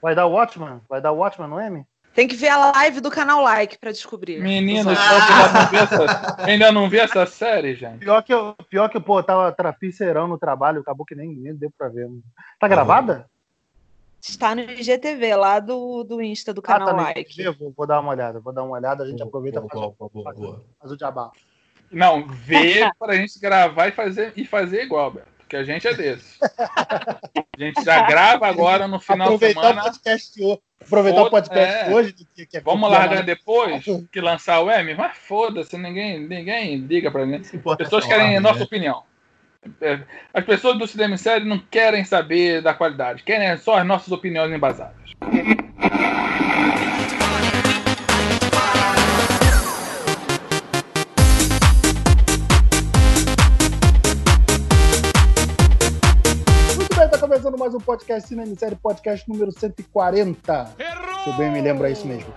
vai dar o Watchman? Vai dar o Watchman no M? Tem que ver a live do canal Like pra descobrir. Menino, ainda, não vi essa, ainda não vi essa série, gente. Pior que eu, pior que, pô, tava trapiceirão no trabalho, acabou que nem, nem deu pra ver. Tá gravada? Está no IGTV, lá do, do Insta do canal ah, tá Like. Eu vou, vou, dar uma olhada, vou dar uma olhada, a gente Boa, aproveita boa, pra boa, fazer o jabá. Não, vê pra gente gravar e fazer, e fazer igual, Beto. Porque a gente é desse. A gente já grava agora no final de Aproveitar o semana. podcast hoje. Aproveitar o podcast é. hoje. Que, que é Vamos largar mais. depois que lançar o M? Mas foda-se, ninguém, ninguém liga pra mim. As pessoas querem a nossa né? opinião. É, As pessoas do cinema em série não querem saber da qualidade, querem só as nossas opiniões embasadas. Começando mais um podcast Cinema em Série, podcast número 140. Se eu bem me lembro, é isso mesmo.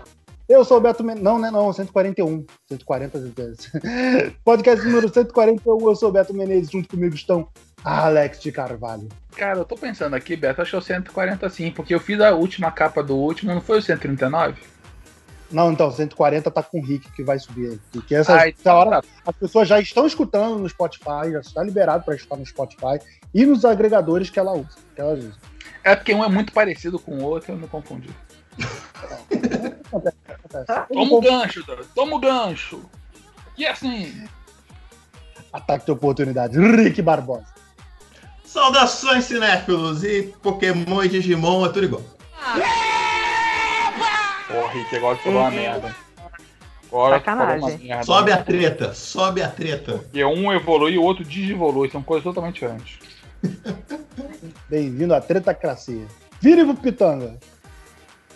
Eu sou o Beto Men... Não, né? Não, 141. 140 vezes. Podcast número 141, eu sou o Beto Menezes. Junto comigo estão Alex de Carvalho. Cara, eu tô pensando aqui, Beto, acho que é o 140 sim, porque eu fiz a última capa do último, não foi o 139? Não, então, 140 tá com o Rick que vai subir. Porque essa, Ah, essa hora tá. as pessoas já estão escutando no Spotify, já está liberado para escutar no Spotify e nos agregadores que ela usa. Que elas usam. É porque um é muito parecido com o outro, eu me confundi. Acontece. Toma o gancho, toma o gancho. E assim, Ataque de oportunidade. Rick Barbosa. Saudações, cinéfilos! E Pokémon e Digimon é tudo igual. Porra, Rick, agora tu falou uma merda. Agora falou uma Sacanagem. merda. Sobe a treta, sobe a treta. Porque um evolui e o outro desevolui, são coisas totalmente diferentes. Bem-vindo à Tretacracia. Vire Pitanga.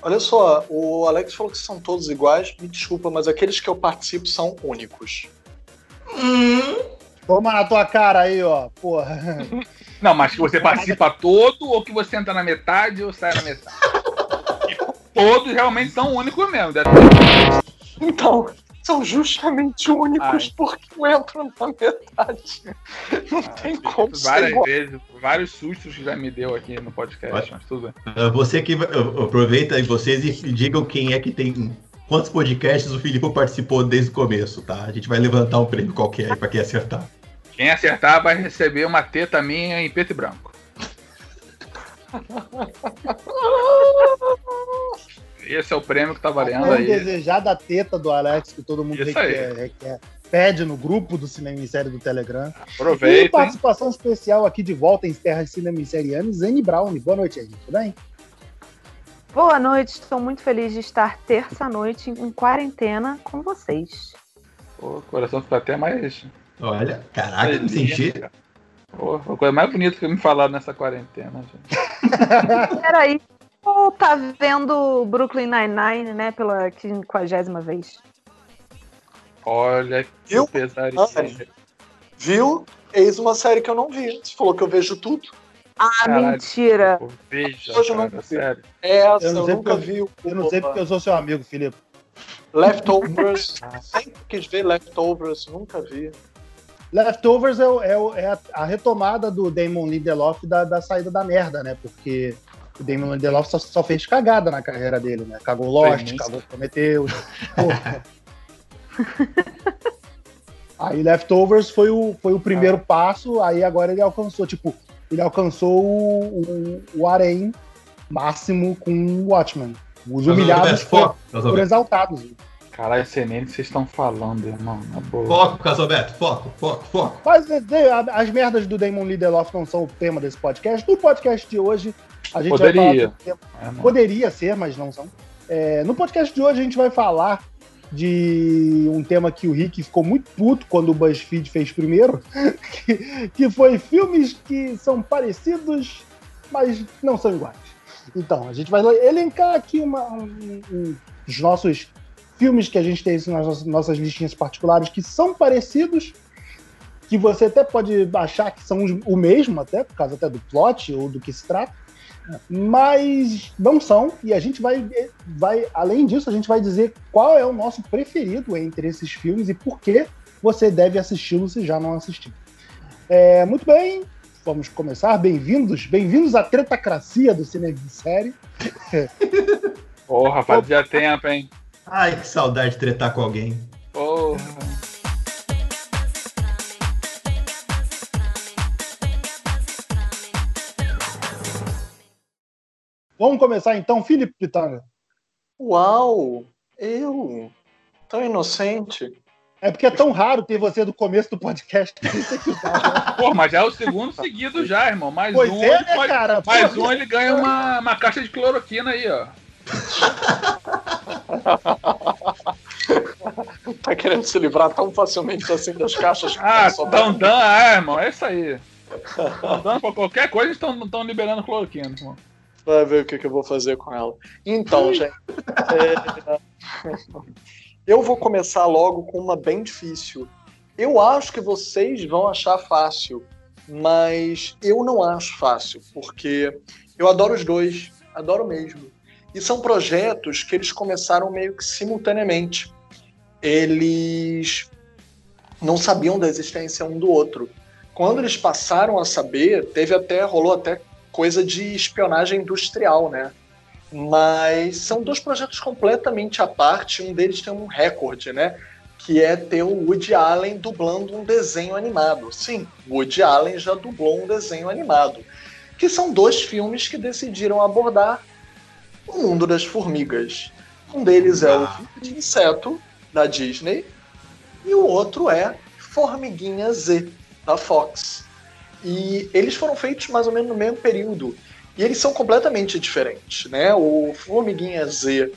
Olha só, o Alex falou que são todos iguais. Me desculpa, mas aqueles que eu participo são únicos. Hum, Toma na tua cara aí, ó. Porra. Não, mas que você participa todo ou que você entra na metade ou sai na metade. E todos realmente são únicos mesmo. Deve Então, são justamente únicos Ai. porque eu entro na metade. Não tem como ser várias igual. vezes, vários sustos que já me deu aqui no podcast, mas tudo bem. você que aproveita aí vocês e digam quem é que tem. Quantos podcasts o Filipe participou desde o começo, tá? A gente vai levantar um prêmio qualquer aí pra quem acertar. Quem acertar vai receber uma teta minha em preto e branco. Esse é o prêmio que tá valendo A aí. desejada teta do Alex, que todo mundo requer, requer- pede no grupo do Cinema em Série do Telegram. E Aproveitem. participação especial aqui de volta em terras cinema em serianas, Zane Brown. Boa noite, gente. Tudo bem? Boa noite, estou muito feliz de estar terça-noite em quarentena com vocês. Pô, o coração fica até mais. Olha, caraca, me senti. Pô, foi a coisa mais bonita que me falaram nessa quarentena, gente. Peraí, ou tá vendo Brooklyn Nine-Nine, né, pela quinquagésima vez? Olha que Viu? pesaria. Ah, Viu? Eis uma série que eu não vi. Você falou que eu vejo tudo. Ah, Caralho, mentira. pô, Veja, Hoje eu não cara, vi. sério. Essa, Eu eu, não sei nunca porque vi. Eu não sei porque eu sou seu amigo, Felipe. Leftovers. Sempre quis ver Leftovers, nunca vi. Leftovers é, é é a, a retomada do Damon Lindelof da, da saída da merda, né? Porque o Damon Lindelof só, só fez cagada na carreira dele, né? Cagou Lost, muito. cagou Prometheus. Aí Leftovers foi o, foi o primeiro passo, aí agora ele alcançou, tipo, ele alcançou o, o, o harém máximo com o Watchmen. Os humilhados Casalberto. exaltados. Caralho, CNN que vocês estão falando, irmão. Na boa. Foco, Casalberto, foco, foco, foco. Mas é, é, as merdas do Damon Lindelof não são o tema desse podcast. No podcast de hoje, a gente vai falar. Poderia. tema- É. Poderia ser, mas não são. É, no podcast de hoje, a gente vai falar de um tema que o Rick ficou muito puto quando o BuzzFeed fez primeiro, que, que foi filmes que são parecidos, mas não são iguais. Então, a gente vai elencar aqui uma, um- um- os nossos filmes que a gente tem nas nossas, listinhas particulares que são parecidos, que você até pode achar que são o mesmo, até por causa até do plot ou do que se trata, mas não são. E a gente vai, vai, além disso, a gente vai dizer qual é o nosso preferido entre esses filmes e por que você deve assisti-lo se já não assistiu. É, muito bem, vamos começar. Bem-vindos, bem-vindos à tretacracia do cinema de série. Porra, fazia tempo, hein? Ai, que saudade de tretar com alguém. Porra. Vamos começar então, Felipe Pitanga. Uau! Eu? Tão inocente. É porque é tão raro ter você do começo do podcast. Pô, mas já é o segundo seguido já, irmão. Mais Pois um, é, ele né, pode- cara? mais Pô, um ele ganha uma, uma caixa de cloroquina aí, ó. Tá querendo se livrar tão facilmente assim das caixas? Ah, dando, ah, irmão, é isso aí. Pra qualquer coisa, estão liberando cloroquina, irmão. Vai ver o que, que eu vou fazer com ela. Então, gente. é, Eu vou começar logo com uma bem difícil. Eu acho que vocês vão achar fácil, mas eu não acho fácil, porque eu adoro os dois, adoro mesmo. E são projetos que eles começaram meio que simultaneamente. Eles não sabiam da existência um do outro. Quando eles passaram a saber, teve até rolou até coisa de espionagem industrial, né? Mas são dois projetos completamente à parte. Um deles tem um recorde, né? Que é ter o Woody Allen dublando um desenho animado. Sim, Woody Allen já dublou um desenho animado. Que são dois filmes que decidiram abordar o mundo das formigas. Um deles é o Vida de Inseto, da Disney, e o outro é Formiguinha Z, da Fox. E eles foram feitos mais ou menos no mesmo período. E eles são completamente diferentes, né? O Formiguinha Z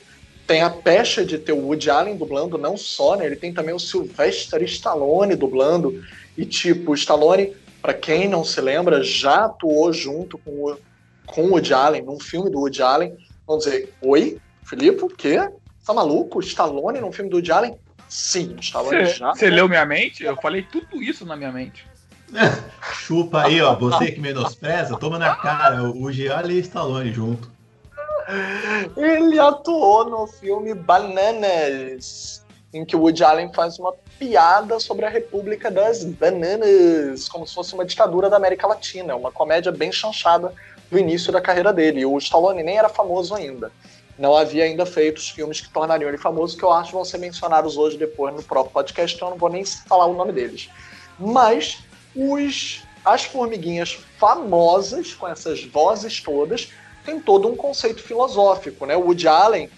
tem a pecha de ter o Woody Allen dublando, não só, né? Ele tem também o Sylvester Stallone dublando. E, tipo, o Stallone, para quem não se lembra, já atuou junto com o, com o Woody Allen, num filme do Woody Allen. Vamos dizer, oi, Filipe, o quê? Tá maluco? Stallone num filme do Woody Allen? Sim, o Stallone já. Você leu minha mente? Eu falei tudo isso na minha mente. Chupa aí, ó. Você que menospreza, toma na cara. O Gialli e Stallone junto. Ele atuou no filme Bananas, em que o Woody Allen faz uma piada sobre a República das Bananas, como se fosse uma ditadura da América Latina. Uma comédia bem chanchada do início da carreira dele. O Stallone nem era famoso ainda. Não havia ainda feito os filmes que tornariam ele famoso, que eu acho que vão ser mencionados hoje depois no próprio podcast, então eu não vou nem falar o nome deles. Mas os, as formiguinhas famosas, com essas vozes todas, tem todo um conceito filosófico, né? O Woody Allen,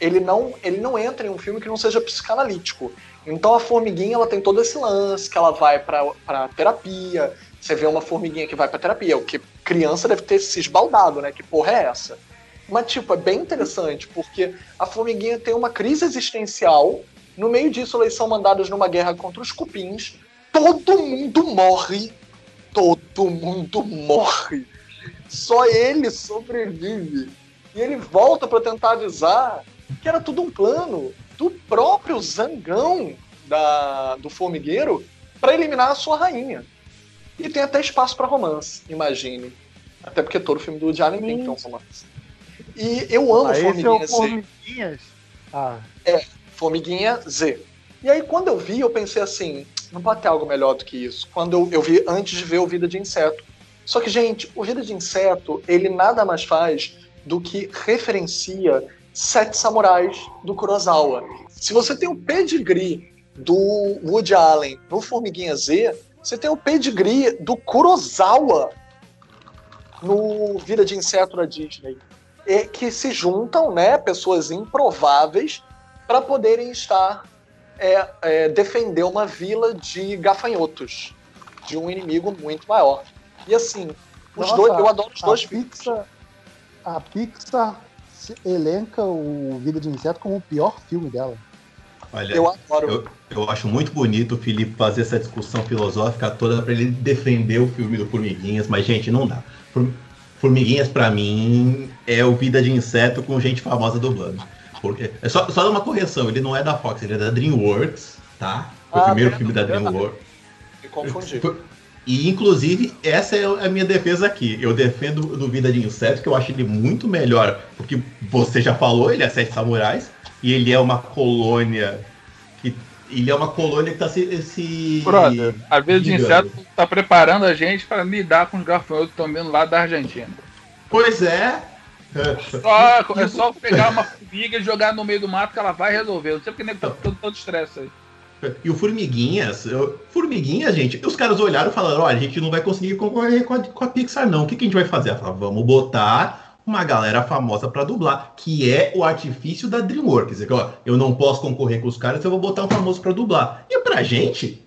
ele não, ele não entra em um filme que não seja psicanalítico. Então a formiguinha, ela tem todo esse lance, que ela vai para terapia, você vê uma formiguinha que vai para terapia, o que criança deve ter se esbaldado, né? Que porra é essa? Mas, tipo, é bem interessante, porque a formiguinha tem uma crise existencial, no meio disso eles são mandados numa guerra contra os cupins, todo mundo morre, todo mundo morre. Só ele sobrevive. E ele volta para tentar avisar que era tudo um plano do próprio zangão da, do formigueiro para eliminar a sua rainha. E tem até espaço para romance, imagine. Até porque todo filme do Woody Allen tem que ter um romance. E eu amo Ah, esse é Formiguinha Z. Formiguinhas. Ah, Formiguinha Z. E aí, quando eu vi, eu pensei assim: não pode ter algo melhor do que isso. Quando eu, eu vi antes de ver o Vida de Inseto. Só que, gente, o Vida de Inseto, ele nada mais faz do que referencia Sete Samurais do Kurosawa. Se você tem o pedigree do Woody Allen no Formiguinha Z, você tem o pedigree do Kurosawa no Vida de Inseto da Disney. E que se juntam, né, pessoas improváveis para poderem estar é, é, defender uma vila de gafanhotos de um inimigo muito maior. E assim, os Nossa, dois, eu adoro os a dois filmes. Pixar, a Pixar elenca o Vida de Inseto como o pior filme dela. Olha, Eu adoro. eu, eu acho muito bonito o Felipe fazer essa discussão filosófica toda pra ele defender o filme do Formiguinhas, mas, gente, não dá. Form- Formiguinhas, pra mim, é o Vida de Inseto com gente famosa dublando. Porque, é só, só uma correção, ele não é da Fox, ele é da DreamWorks, tá? Foi o Ah, primeiro tá. filme da DreamWorks. Me confundi. Foi- E, inclusive, essa é a minha defesa aqui. Eu defendo do Vida de Inseto, que eu acho ele muito melhor, porque você já falou, ele é Sete Samurais, e ele é uma colônia que Ele é uma colônia que tá se. se... Brother, a vida de inseto tá preparando a gente pra lidar com os gafanhotos que estão vindo lá da Argentina. Pois é. Só, é só pegar uma formiga e jogar no meio do mato que ela vai resolver. Não sei porque nem tá todo, todo estresse aí. E o Formiguinhas, eu- Formiguinhas, gente, os caras olharam e falaram: olha, a gente não vai conseguir concorrer com a, com a Pixar, não. O que, que a gente vai fazer? Ela vamos botar uma galera famosa pra dublar, que é o artifício da DreamWorks. Ó, eu não posso concorrer com os caras, eu vou botar um famoso pra dublar. E pra gente,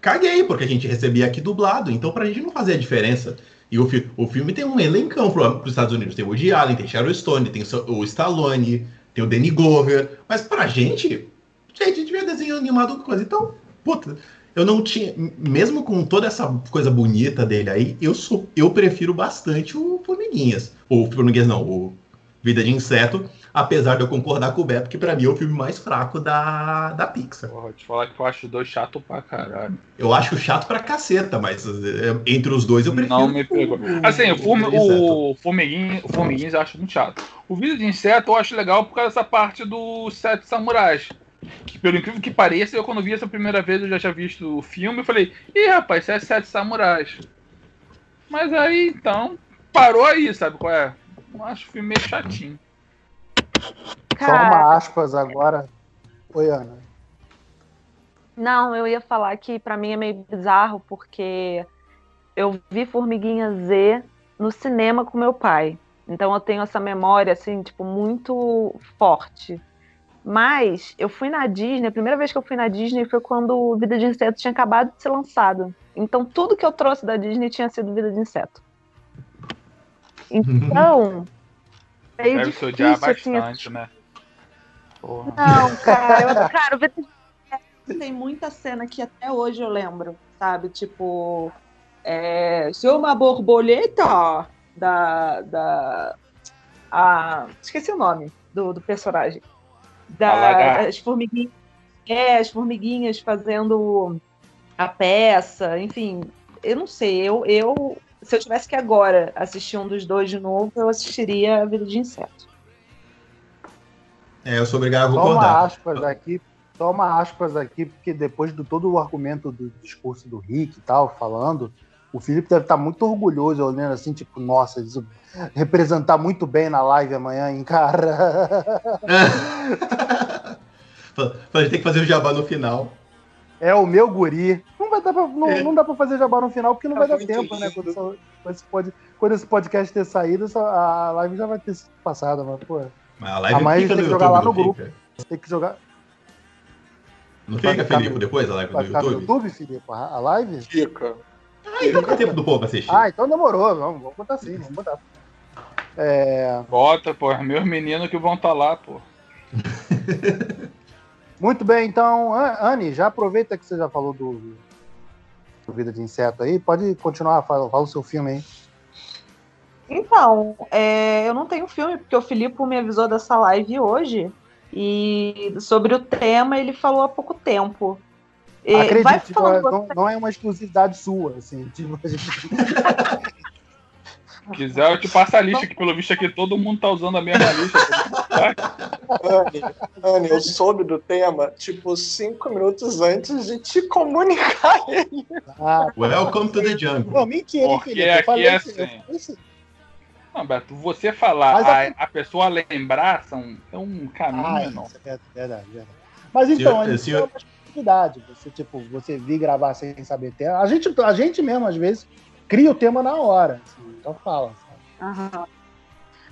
caguei, porque a gente recebia aqui dublado, então pra gente não fazia diferença. E o, fi- o filme tem um elencão pro, pros Estados Unidos. Tem o Woody Allen, tem Sharon Stone, tem o Stallone, tem o Danny Glover. Mas pra gente, gente, devia desenho animado coisa. Então, puta, eu não tinha. Mesmo com toda essa coisa bonita dele aí, eu sou, eu prefiro bastante o Formiguinhas. Ou Formiguinhas não, o Vida de Inseto. Apesar de eu concordar com o Beto, que pra mim é o filme mais fraco da, da Pixar. Porra, vou te falar que eu acho os dois chato pra caralho. Eu acho chato pra caceta, mas é, entre os dois eu prefiro. Não me pegou. Assim, o, Inseto. o, formiguinho, o Formiguinhos eu acho muito chato. O Vida de Inseto eu acho legal por causa dessa parte dos Sete Samurais. Que, pelo incrível que pareça, eu quando vi essa primeira vez, eu já tinha visto o filme e falei, ih, rapaz, isso é Sete Samurais. Mas aí, então, parou aí, sabe qual é? Eu acho o filme meio chatinho. Só Cara, uma aspas agora. Oi, Ana. não, eu ia falar que pra mim é meio bizarro porque eu vi Formiguinha Z no cinema com meu pai. Então eu tenho essa memória assim, tipo, muito forte. Mas eu fui na Disney, a primeira vez que eu fui na Disney foi quando Vida de Inseto tinha acabado de ser lançado. Então tudo que eu trouxe da Disney tinha sido Vida de Inseto. Então, meio Deve se odiar difícil, assim, bastante, né? Porra. Não, cara, eu, cara, Inseto tem muita cena que até hoje eu lembro, sabe? Tipo, é, sou uma borboleta da. da a, esqueci o nome do, do personagem. Da, as formiguinhas. É, as formiguinhas fazendo a peça, enfim. Eu não sei, eu, eu se eu tivesse que agora assistir um dos dois de novo, eu assistiria a Vida de Inseto. É, eu sou obrigado a Só concordar. uma aspas aqui, só uma aspas aqui, porque depois de todo o argumento do discurso do Rick e tal, falando, o Felipe deve estar muito orgulhoso, olhando assim, tipo, nossa, isso representar muito bem na live amanhã, hein, cara? a gente tem que fazer o jabá no final. É o meu guri. Não, vai dar pra, não, É. não dá pra fazer jabá no final, porque não É vai dar tempo, né? Quando, essa- quando esse pod- quando esse podcast ter saído, a live já vai ter sido passada, mas, pô, Mas a live a tem no que jogar lá YouTube, no grupo. fica? tem que jogar. Não Vai fica, ficar Felipe, no- depois a live Vai do ficar no YouTube? YouTube, Felipe? A a live? Fica. Ah, então dá tempo do povo assistir. Ah, então demorou. Vamos, vamos botar sim, vamos botar. É, Bota, pô, meus meninos que vão estar lá, pô. muito bem, então, An- Anne, já aproveita que você já falou do, do Vida de Inseto aí, pode continuar, fala, fala o seu filme aí. Então, é, eu não tenho filme, porque o Filipe me avisou dessa live hoje. E sobre o tema ele falou há pouco tempo. Vai Acredite, não, falando é- não, não é uma exclusividade sua, assim. Tipo, a gente- quiser, eu te passo a lista, que pelo visto aqui todo mundo tá usando a mesma lista. Anne, Anne, eu soube do tema, tipo, cinco minutos antes de te comunicar ele. Ah, Welcome to the jungle. não, mentira, Porque Felipe. Eu aqui falei é assim, assim. assim. Não, Beto, você falar, a- a, a pessoa lembrar são, é um caminho Ah, isso é verdade, verdade, verdade. Mas então, Senhor- Anne, senhor- isso é uma exclusividade. Você, tipo, você vir gravar sem saber tema. A gente, a gente mesmo, às vezes, cria o tema na hora. assim, então fala. sabe? Aham.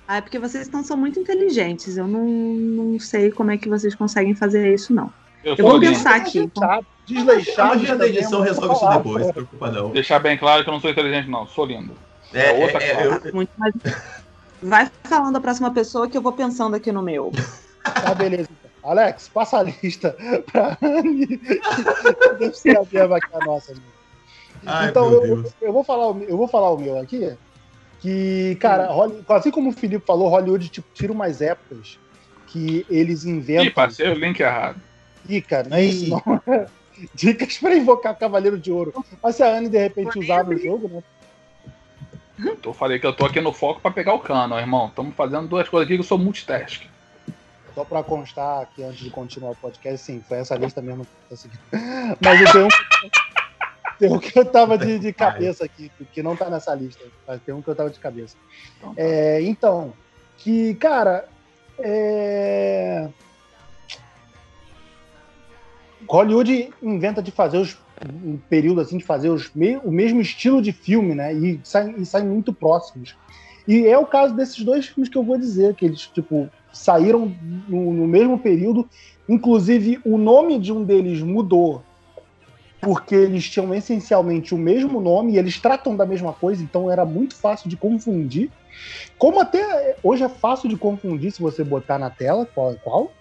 Ah, é porque vocês não são muito inteligentes. Eu não, não sei como é que vocês conseguem fazer isso, não. Eu Eu vou pensar aqui. Desleixado, A Desleixado. magia da edição também, resolve isso depois, não preocupa não. Deixar bem claro que eu não sou inteligente, não. Sou lindo. É, É outra é, é, classe. eu- Muito mais... Vai falando a próxima pessoa que eu vou pensando aqui no meu. Tá, beleza. Então. Alex, passa a lista pra Anne. Deve ser a mesma que a nossa. né? Ai, então, meu eu, Deus. eu vou falar o, meu- eu vou falar o meu aqui. Que, cara, Holly- assim como o Felipe falou, Hollywood tipo, tira umas épocas que eles Ih, inventam. passei o link errado. Dica, não é isso, não. Dicas pra invocar Cavaleiro de Ouro. Mas se a Anne de repente usar no jogo, né? Eu falei que eu tô aqui no foco pra pegar o cano, irmão. Estamos fazendo duas coisas aqui que eu sou multitask. Só pra constar aqui antes de continuar o podcast, sim, foi essa lista mesmo que eu tô seguindo. Mas eu tenho um, tem um que eu tava de, de cabeça aqui, que não tá nessa lista, mas tem um que eu tava de cabeça. Então, tá. É, então, que, cara, é... Hollywood inventa de fazer os, um período assim, de fazer os o mesmo estilo de filme, né? E saem sai muito próximos. E é o caso desses dois filmes que eu vou dizer, que eles, tipo, saíram no, no mesmo período. Inclusive, o nome de um deles mudou porque eles tinham essencialmente o mesmo nome e eles tratam da mesma coisa, então era muito fácil de confundir. Como até hoje é fácil de confundir se você botar na tela qual é qual.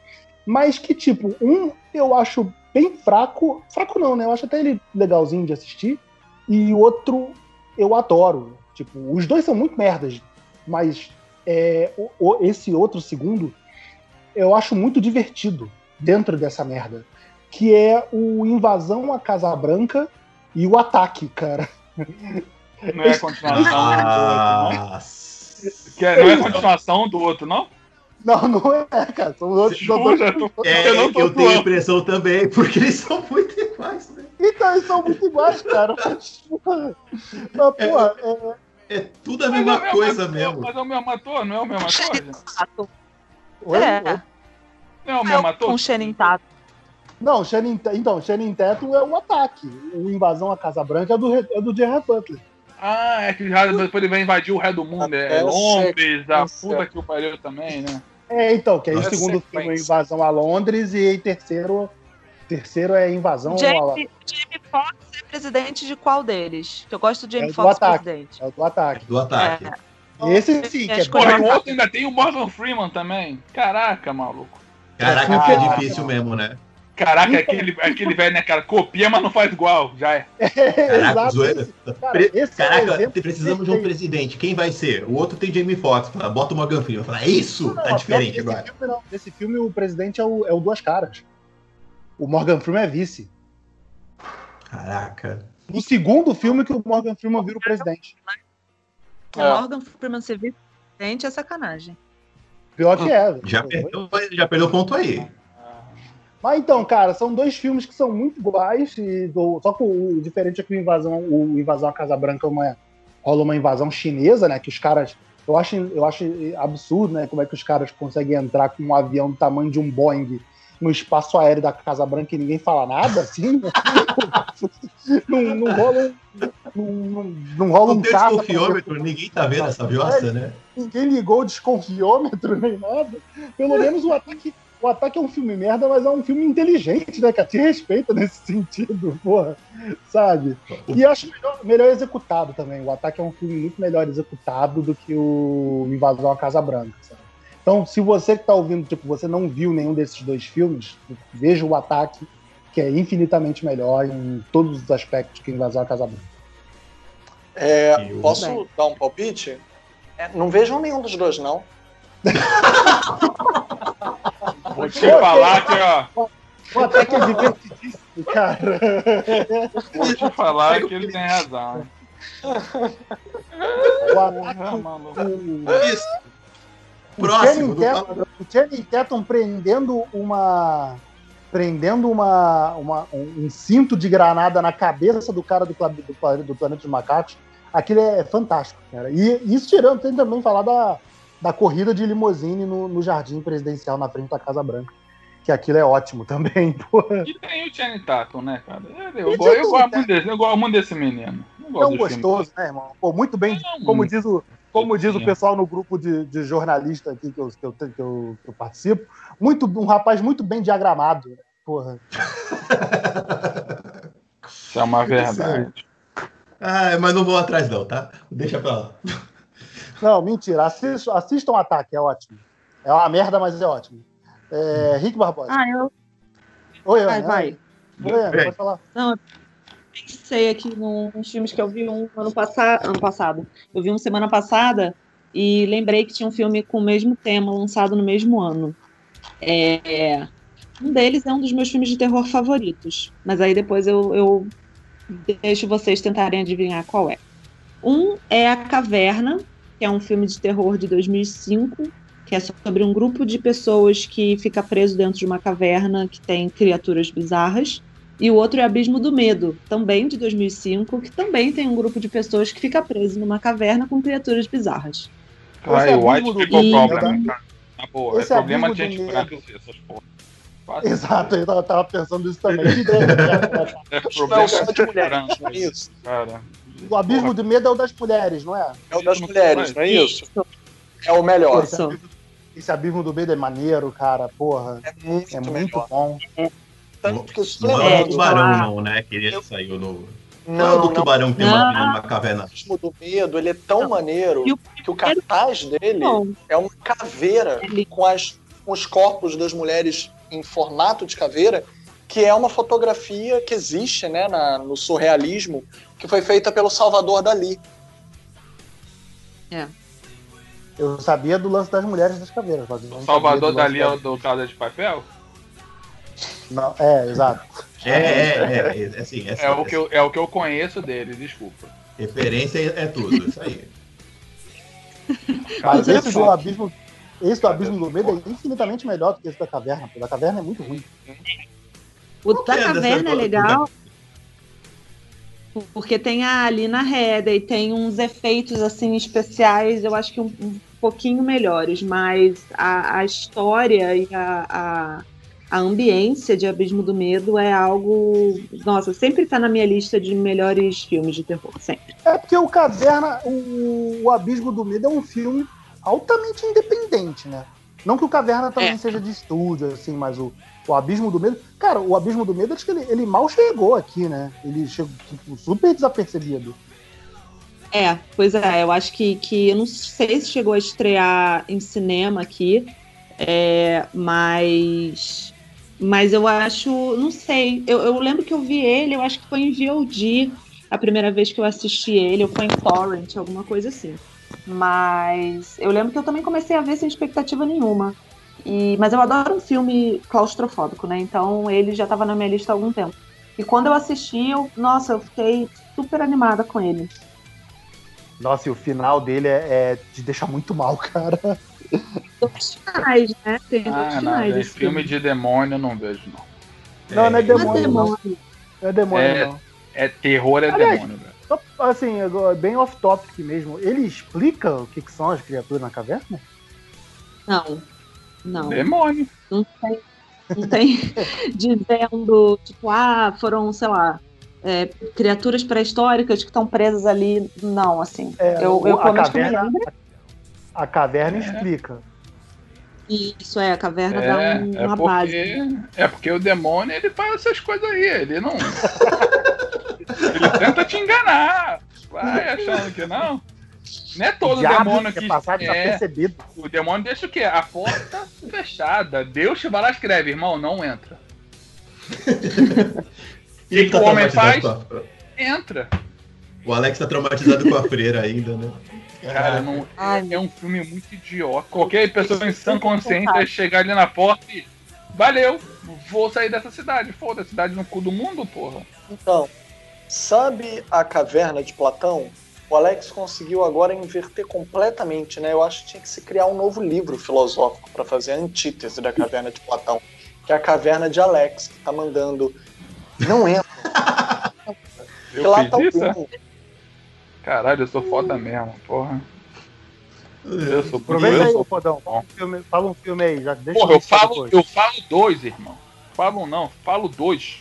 Mas que, tipo, um eu acho bem fraco. Fraco não, né? Eu acho até ele legalzinho de assistir. E o outro eu adoro. Tipo, os dois são muito merdas. Mas é, o, o, esse outro segundo eu acho muito divertido dentro dessa merda. Que é o Invasão à Casa Branca e o Ataque, cara. Não é a continuação do outro, não? É- não é a continuação do outro, não? Não, não é, cara. São outros. Jura? Eu tô- É, eu eu, não tô tenho a impressão também, porque eles são muito iguais, né? Então, eles são muito iguais, cara. Mas, porra, mas, porra, é... É tudo a Mas mesma é o mesmo coisa ator, mesmo. Mas é o mesmo ator, não é o mesmo ator? gente? Tato. Oi? É, Não é o mesmo ator? com Channing Tatum. Não, Channing, então, Channing Tatum é o ataque. O Invasão à Casa Branca é do, é do Gerard Butler. Ah, é que já depois ele vai invadir o resto do mundo. É Até Londres, a puta que o pariu também, né? É, então, que aí o segundo sequência. filme é Invasão a Londres e aí terceiro, terceiro é Invasão a... Jamie, Jamie Foxx é presidente de qual deles? Que eu gosto do É Jamie do Foxx ataque. presidente. É o do ataque. Do ataque. É. E esse sim, que é Porra, o outro ainda tem o Morgan Freeman também. Caraca, maluco. Caraca, Ah, que é difícil mesmo, né? Caraca, aquele, aquele velho, né, cara? Copia, mas não faz igual. Já é. Caraca, zoeira. Cara, é um Caraca, exemplo precisamos de um presidente. Quem vai ser? O outro tem Jamie Foxx. Fala, bota o Morgan Freeman. Fala, é isso? Não, Tá diferente nesse agora. Filme, não. Nesse filme, o presidente é o, é o Duas Caras. O Morgan Freeman é vice. Caraca. No segundo filme que o Morgan Freeman vira o presidente. O É. Morgan Freeman ser vice-presidente é sacanagem. Pior que é. Já perdeu, já perdeu ponto aí. Mas então, cara, são dois filmes que são muito iguais, e do- só que o diferente é que o Invasão, o Invasão à Casa Branca é uma, rola uma invasão chinesa, né? Que os caras. Eu acho, eu acho absurdo, né? Como é que os caras conseguem entrar com um avião do tamanho de um Boeing no espaço aéreo da Casa Branca e ninguém fala nada, assim? não, não rola um. Não, não, não rola Não um caça. desconfiômetro, ninguém tá vendo essa vioça, né? Ninguém ligou o desconfiômetro nem nada. Pelo menos o ataque. O ataque é um filme merda, mas é um filme inteligente, né? Que te respeita nesse sentido, porra. Sabe? E acho melhor, melhor executado também. O ataque é um filme muito melhor executado do que o Invasão à Casa Branca, sabe? Então, se você que tá ouvindo, tipo, você não viu nenhum desses dois filmes, veja o ataque, que é infinitamente melhor em todos os aspectos que Invasão à Casa Branca. É, posso Bem. dar um palpite? É, não vejam nenhum dos dois, não. Vou te falar que, ó. O ataque é divertidíssimo, cara. Vou te falar que ele tem razão. O ataque Porra, maluco. Isso. O Próximo. Channing do- Tatum, o Channing Tatum prendendo uma prendendo uma, uma- um, um cinto de granada na cabeça do cara do, do, do Planeta dos Macacos, aquilo é fantástico, cara. E isso tirando, tem também falar da, da corrida de limusine no, no jardim presidencial na frente da Casa Branca, que aquilo é ótimo também, porra. E tem o Channing Tatum, né, cara? Eu, E eu, eu gosto Channing muito desse, eu gosto muito desse menino. Eu É um do filme. gostoso, né, irmão? Pô, muito bem, Não, como diz o, como diz o pessoal no grupo de, de jornalista aqui que eu, que, eu, que, eu, que eu participo, muito, um rapaz muito bem diagramado. né? Porra. Isso é uma verdade. Ah, mas não vou atrás não, tá? Deixa pra lá. Não, mentira. Assistam, assistam ataque, é ótimo. É uma merda, mas é ótimo. É, Rick Barbosa. Ah, eu Oi, Ana. vai, vai. Oi, Ana, pode falar. pensei aqui nos filmes que eu vi um ano, passa ano passado. Eu vi um semana passada e lembrei que tinha um filme com o mesmo tema, lançado no mesmo ano. É, um deles é um dos meus filmes de terror favoritos, mas aí depois eu, eu deixo vocês tentarem adivinhar qual é. Um é A Caverna, que é um filme de terror de 2005, que é sobre um grupo de pessoas que fica preso dentro de uma caverna que tem criaturas bizarras. E o outro é Abismo do Medo, também de 2005, que também tem um grupo de pessoas que fica preso numa caverna com criaturas bizarras. Ah, Esse o White People Problem, cara. Na boa, Esse é problema de gente branca essas porra. Exato, eu tava, tava pensando isso também. Que é? É problema só de é isso. cara. O abismo do medo é o das mulheres, não é? É o das mulheres, não é isso? É o melhor. esse, abismo, esse abismo do medo é maneiro, cara. Porra, É muito é muito melhor. bom. Tanto que eu Não é o tubarão, não, né? Que ele Eu- saiu no. Não, é não, o do não, tubarão que tem Não. uma caverna. o abismo do medo, ele é tão maneiro E o que o cartaz dele Bom, é uma caveira ele- com, as, com os corpos das mulheres em formato de caveira, que é uma fotografia que existe né, na- no surrealismo, que foi feita pelo Salvador Dali. Eu sabia do lance das mulheres das caveiras. O Salvador Dali é o do Casa de Papel? Não, é, exato. É, é, é, é, assim, é, É o, que eu, é o que eu conheço dele, desculpa. Referência é tudo, isso aí. Mas esse é do abismo, esse do abismo do medo é infinitamente melhor do que esse da caverna. O da caverna é muito ruim. o da é caverna é legal porque tem a Alina Hedda e tem uns efeitos assim especiais, eu acho que um, um pouquinho melhores, mas a, a história e a, a, a ambiência de Abismo do Medo é algo. Nossa, sempre tá na minha lista de melhores filmes de terror, sempre. É porque o Caverna, o, o Abismo do Medo é um filme altamente independente, né? Não que o Caverna também É. seja de estúdio, assim, mas o, o Abismo do Medo. Cara, o Abismo do Medo, acho que ele, ele mal chegou aqui, né? Ele chegou tipo, super desapercebido. É, pois é, eu acho que, que eu não sei se chegou a estrear em cinema aqui, é, mas mas eu acho, não sei, eu, eu lembro que eu vi ele, eu acho que foi em VOD a primeira vez que eu assisti ele, ou foi em Torrent, alguma coisa assim. Mas eu lembro que eu também comecei a ver sem expectativa nenhuma. E, mas eu adoro um filme claustrofóbico, né? Então ele já estava na minha lista há algum tempo. E quando eu assisti, eu, nossa, eu fiquei super animada com ele. Nossa, e o final dele é, é de deixar muito mal, cara. dois finais, né? Tem dois Ah, não, finais. filme de demônio eu não vejo, não. Não, não é Não é demônio, não. demônio. Não é demônio, É. não. É terror, é Aliás, demônio, velho. Assim, bem off-topic mesmo. Ele explica o que, que são as criaturas na caverna? Não. Não. Demônio. Não tem. Não tem dizendo, tipo, ah, foram, sei lá, é, criaturas pré-históricas que estão presas ali. Não, assim. É, eu, eu a caverna- lembro, A caverna É. explica. Isso é, a caverna É, dá um- é uma base. porque, é porque o demônio ele faz essas coisas aí, ele não. ele tenta te enganar. Vai achando que não. Não é todo Diabo demônio que. passar É, desapercebido. o demônio deixa o quê? A porta fechada. Deus te vai lá escreve, irmão, não entra. E ele que o homem traumatizado com a- Entra. O Alex tá traumatizado com a freira ainda, né? Cara, não, Ai, é um filme muito idiota. Qualquer pessoa em sã consciência ia chegar ali na porta e. Valeu, vou sair dessa cidade. Foda-se, cidade no cu do mundo, porra. Então, sabe a caverna de Platão? O Alex conseguiu agora inverter completamente, né? Eu acho que tinha que se criar um novo livro filosófico para fazer a antítese da caverna de Platão, que é a caverna de Alex, que tá mandando. Não entra, que Eu lá tá isso? é? Caralho, eu sou foda mesmo, porra. Eu sou Aproveita aí, sou- Fodão. Fala um filme, fala um filme aí. Já deixa Porra, eu falo, depois. eu falo dois, irmão. Falo um não, falo dois.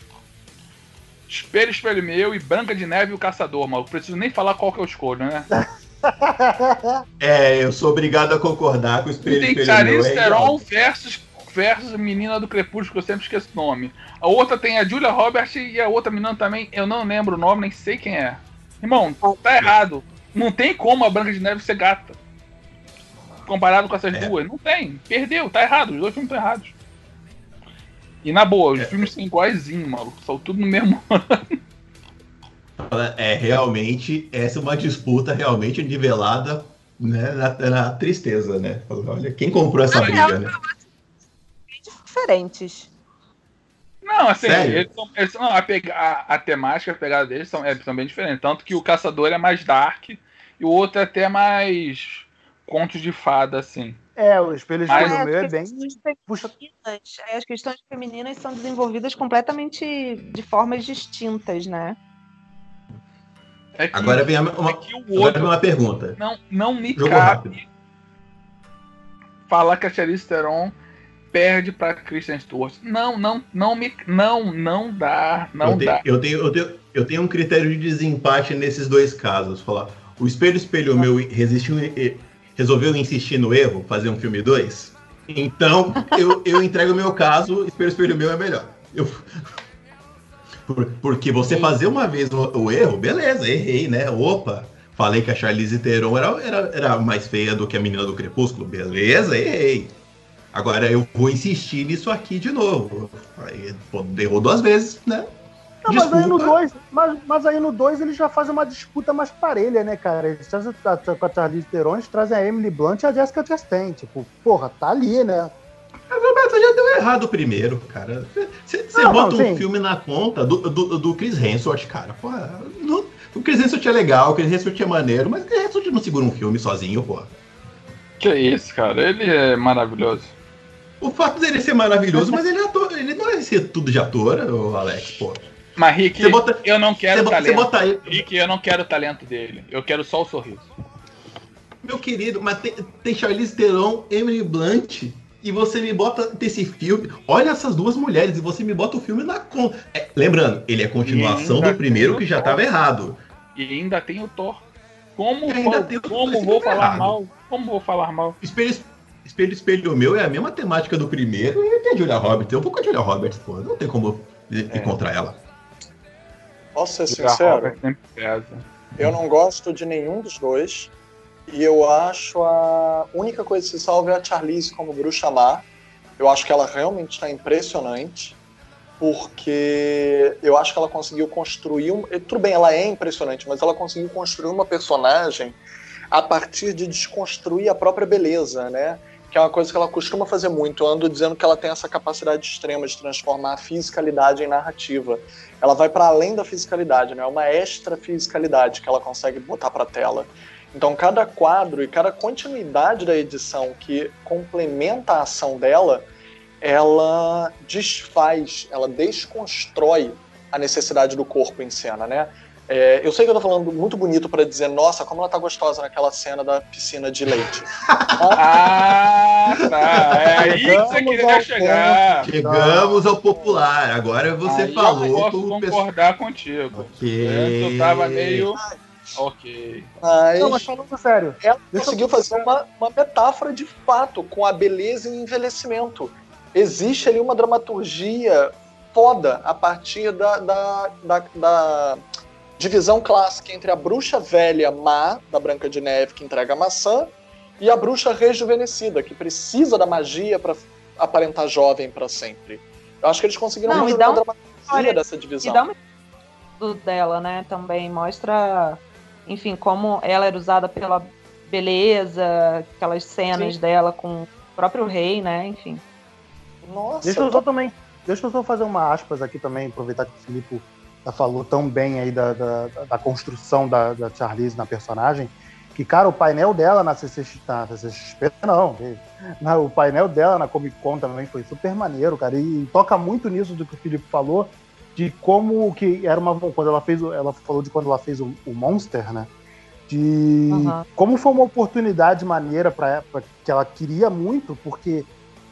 Espelho, espelho meu e Branca de Neve e o Caçador, mano. Preciso nem falar qual que eu escolho, né? É, eu sou obrigado a concordar com o espelho Tem espelho Charlize meu, é Theron igual. versus, versus Menina do Crepúsculo, eu sempre esqueço o nome. A outra tem a Julia Roberts e a outra menina também, eu não lembro o nome, nem sei quem é. Irmão, tá errado. Não tem como a Branca de Neve ser gata. Comparado com essas É. duas. Não tem. Perdeu, tá errado. Os dois filmes estão errados. E na boa, os É. filmes são iguaizinhos, maluco. São tudo no mesmo É, realmente, essa é uma disputa realmente nivelada né, na, na tristeza, né? Olha, quem comprou essa briga, né? Diferentes. Não, assim, Sério? eles são, eles são- não, a, pega- a- a temática, a pegada deles são, é, são bem diferentes. Tanto que o Caçador é mais dark e o outro é até mais contos de fada, assim. É, o espelho Mas- espelho É, meu é bem. Puxa, é, as questões femininas são desenvolvidas completamente de formas distintas, né? É que, Agora vem a- uma, é agora outro vem uma pergunta. não, não me Jogo cabe rápido. falar que a Charlize Theron perde pra Kristen Stewart. Não, não, não me, não, não dá, não eu, tenho, dá. eu, tenho, eu, tenho, eu tenho um critério de desempate nesses dois casos. Falar, o espelho espelho meu resistiu, resolveu insistir no erro, fazer um filme 2. Então, eu, eu entrego o meu caso, espelho espelho meu é melhor. Eu- Por- porque você fazer uma vez o, o erro, beleza, errei, né? Opa, falei que a Charlize Theron era, era, era mais feia do que a menina do Crepúsculo, beleza, errei. Agora eu vou insistir nisso aqui de novo. Aí, errou duas vezes, né? Não, mas aí no Desculpa. 2, mas, mas aí no 2 eles já fazem uma disputa mais parelha, né, cara? Eles trazem a- a- com a Charlize Theron, eles trazem a Emily Blunt e a Jessica Chastain. Tipo, porra, tá ali, né? Mas Roberto, já deu errado primeiro, cara. Você bota não, um sim. filme na conta do, do, do Chris Hemsworth, cara. Porra, não- o Chris Hemsworth é legal, o Chris Hemsworth é maneiro, mas o Chris Hemsworth não segura um filme sozinho, porra. Que isso, cara? Ele é maravilhoso. O fato dele ser maravilhoso, mas ele é ator, ele não é ser tudo de ator, ô Alex, pô. Mas Rick, bota- eu não quero bota, talento. bota aí, Rick, eu não quero o talento dele. Eu quero só o sorriso. meu querido, mas tem, tem Charlize Theron, Emily Blunt, e você me bota desse filme. Olha essas duas mulheres, e você me bota o filme na conta. É, lembrando, ele é continuação do primeiro que já estava errado. E ainda tem o Thor. Como, ainda vou- tem o como vou é falar errado. mal? Como vou falar mal? Espelho, espelho, espelho meu é a mesma temática do primeiro e tem a Julia Roberts. Eu vou com a Julia Roberts, pô. Não tem como ir É. ir contra ela. Posso ser Julia sincero? Eu não gosto de nenhum dos dois. E eu acho a única coisa que se salva é a Charlize como bruxa má. Eu acho que ela realmente está impressionante. Porque eu acho que ela conseguiu construir. Um... Tudo bem, ela é impressionante, mas ela conseguiu construir uma personagem a partir de desconstruir a própria beleza, né? Que é uma coisa que ela costuma fazer muito. Eu ando dizendo que ela tem essa capacidade extrema de transformar a fisicalidade em narrativa. Ela vai para além da fisicalidade, né? É uma extra fisicalidade que ela consegue botar para tela. Então, cada quadro e cada continuidade da edição que complementa a ação dela, ela desfaz, ela desconstrói a necessidade do corpo em cena, né? É, eu sei que eu tô falando muito bonito para dizer, nossa, como ela tá gostosa naquela cena da piscina de leite. Ah, tá. É aí que você Chegamos queria ao chegar. Chegamos ao popular. Agora você Aí falou eu posso com o pessoal. concordar contigo. Ok. Antes eu tava meio. Ok. Mas Não, mas falando sério, ela Deixa conseguiu eu- fazer uma, uma metáfora de fato com a beleza e o envelhecimento. Existe ali uma dramaturgia foda a partir da, da, da, da divisão clássica entre a bruxa velha má, da Branca de Neve, que entrega a maçã, e a bruxa rejuvenescida, que precisa da magia para aparentar jovem para sempre. Eu acho que eles conseguiram Não, e uma um- dramaturgia dessa E divisão. dá uma do dela, né? Também mostra, enfim, como ela era usada pela beleza, aquelas cenas Sim. dela com o próprio rei, né? Enfim. Nossa, deixa eu só também. Deixa eu só fazer uma aspas aqui também, aproveitar que o Filipe falou tão bem aí da, da, da construção da, da Charlize na personagem. Que, cara, o painel dela na CCXP, na CCXP não, na- o painel dela na Comic Con também foi super maneiro, cara, e toca muito nisso do que o Felipe falou, de como que era uma, quando ela fez, ela falou de quando ela fez o, o Monster, né, de Uhum. como foi uma oportunidade maneira para que ela queria muito, porque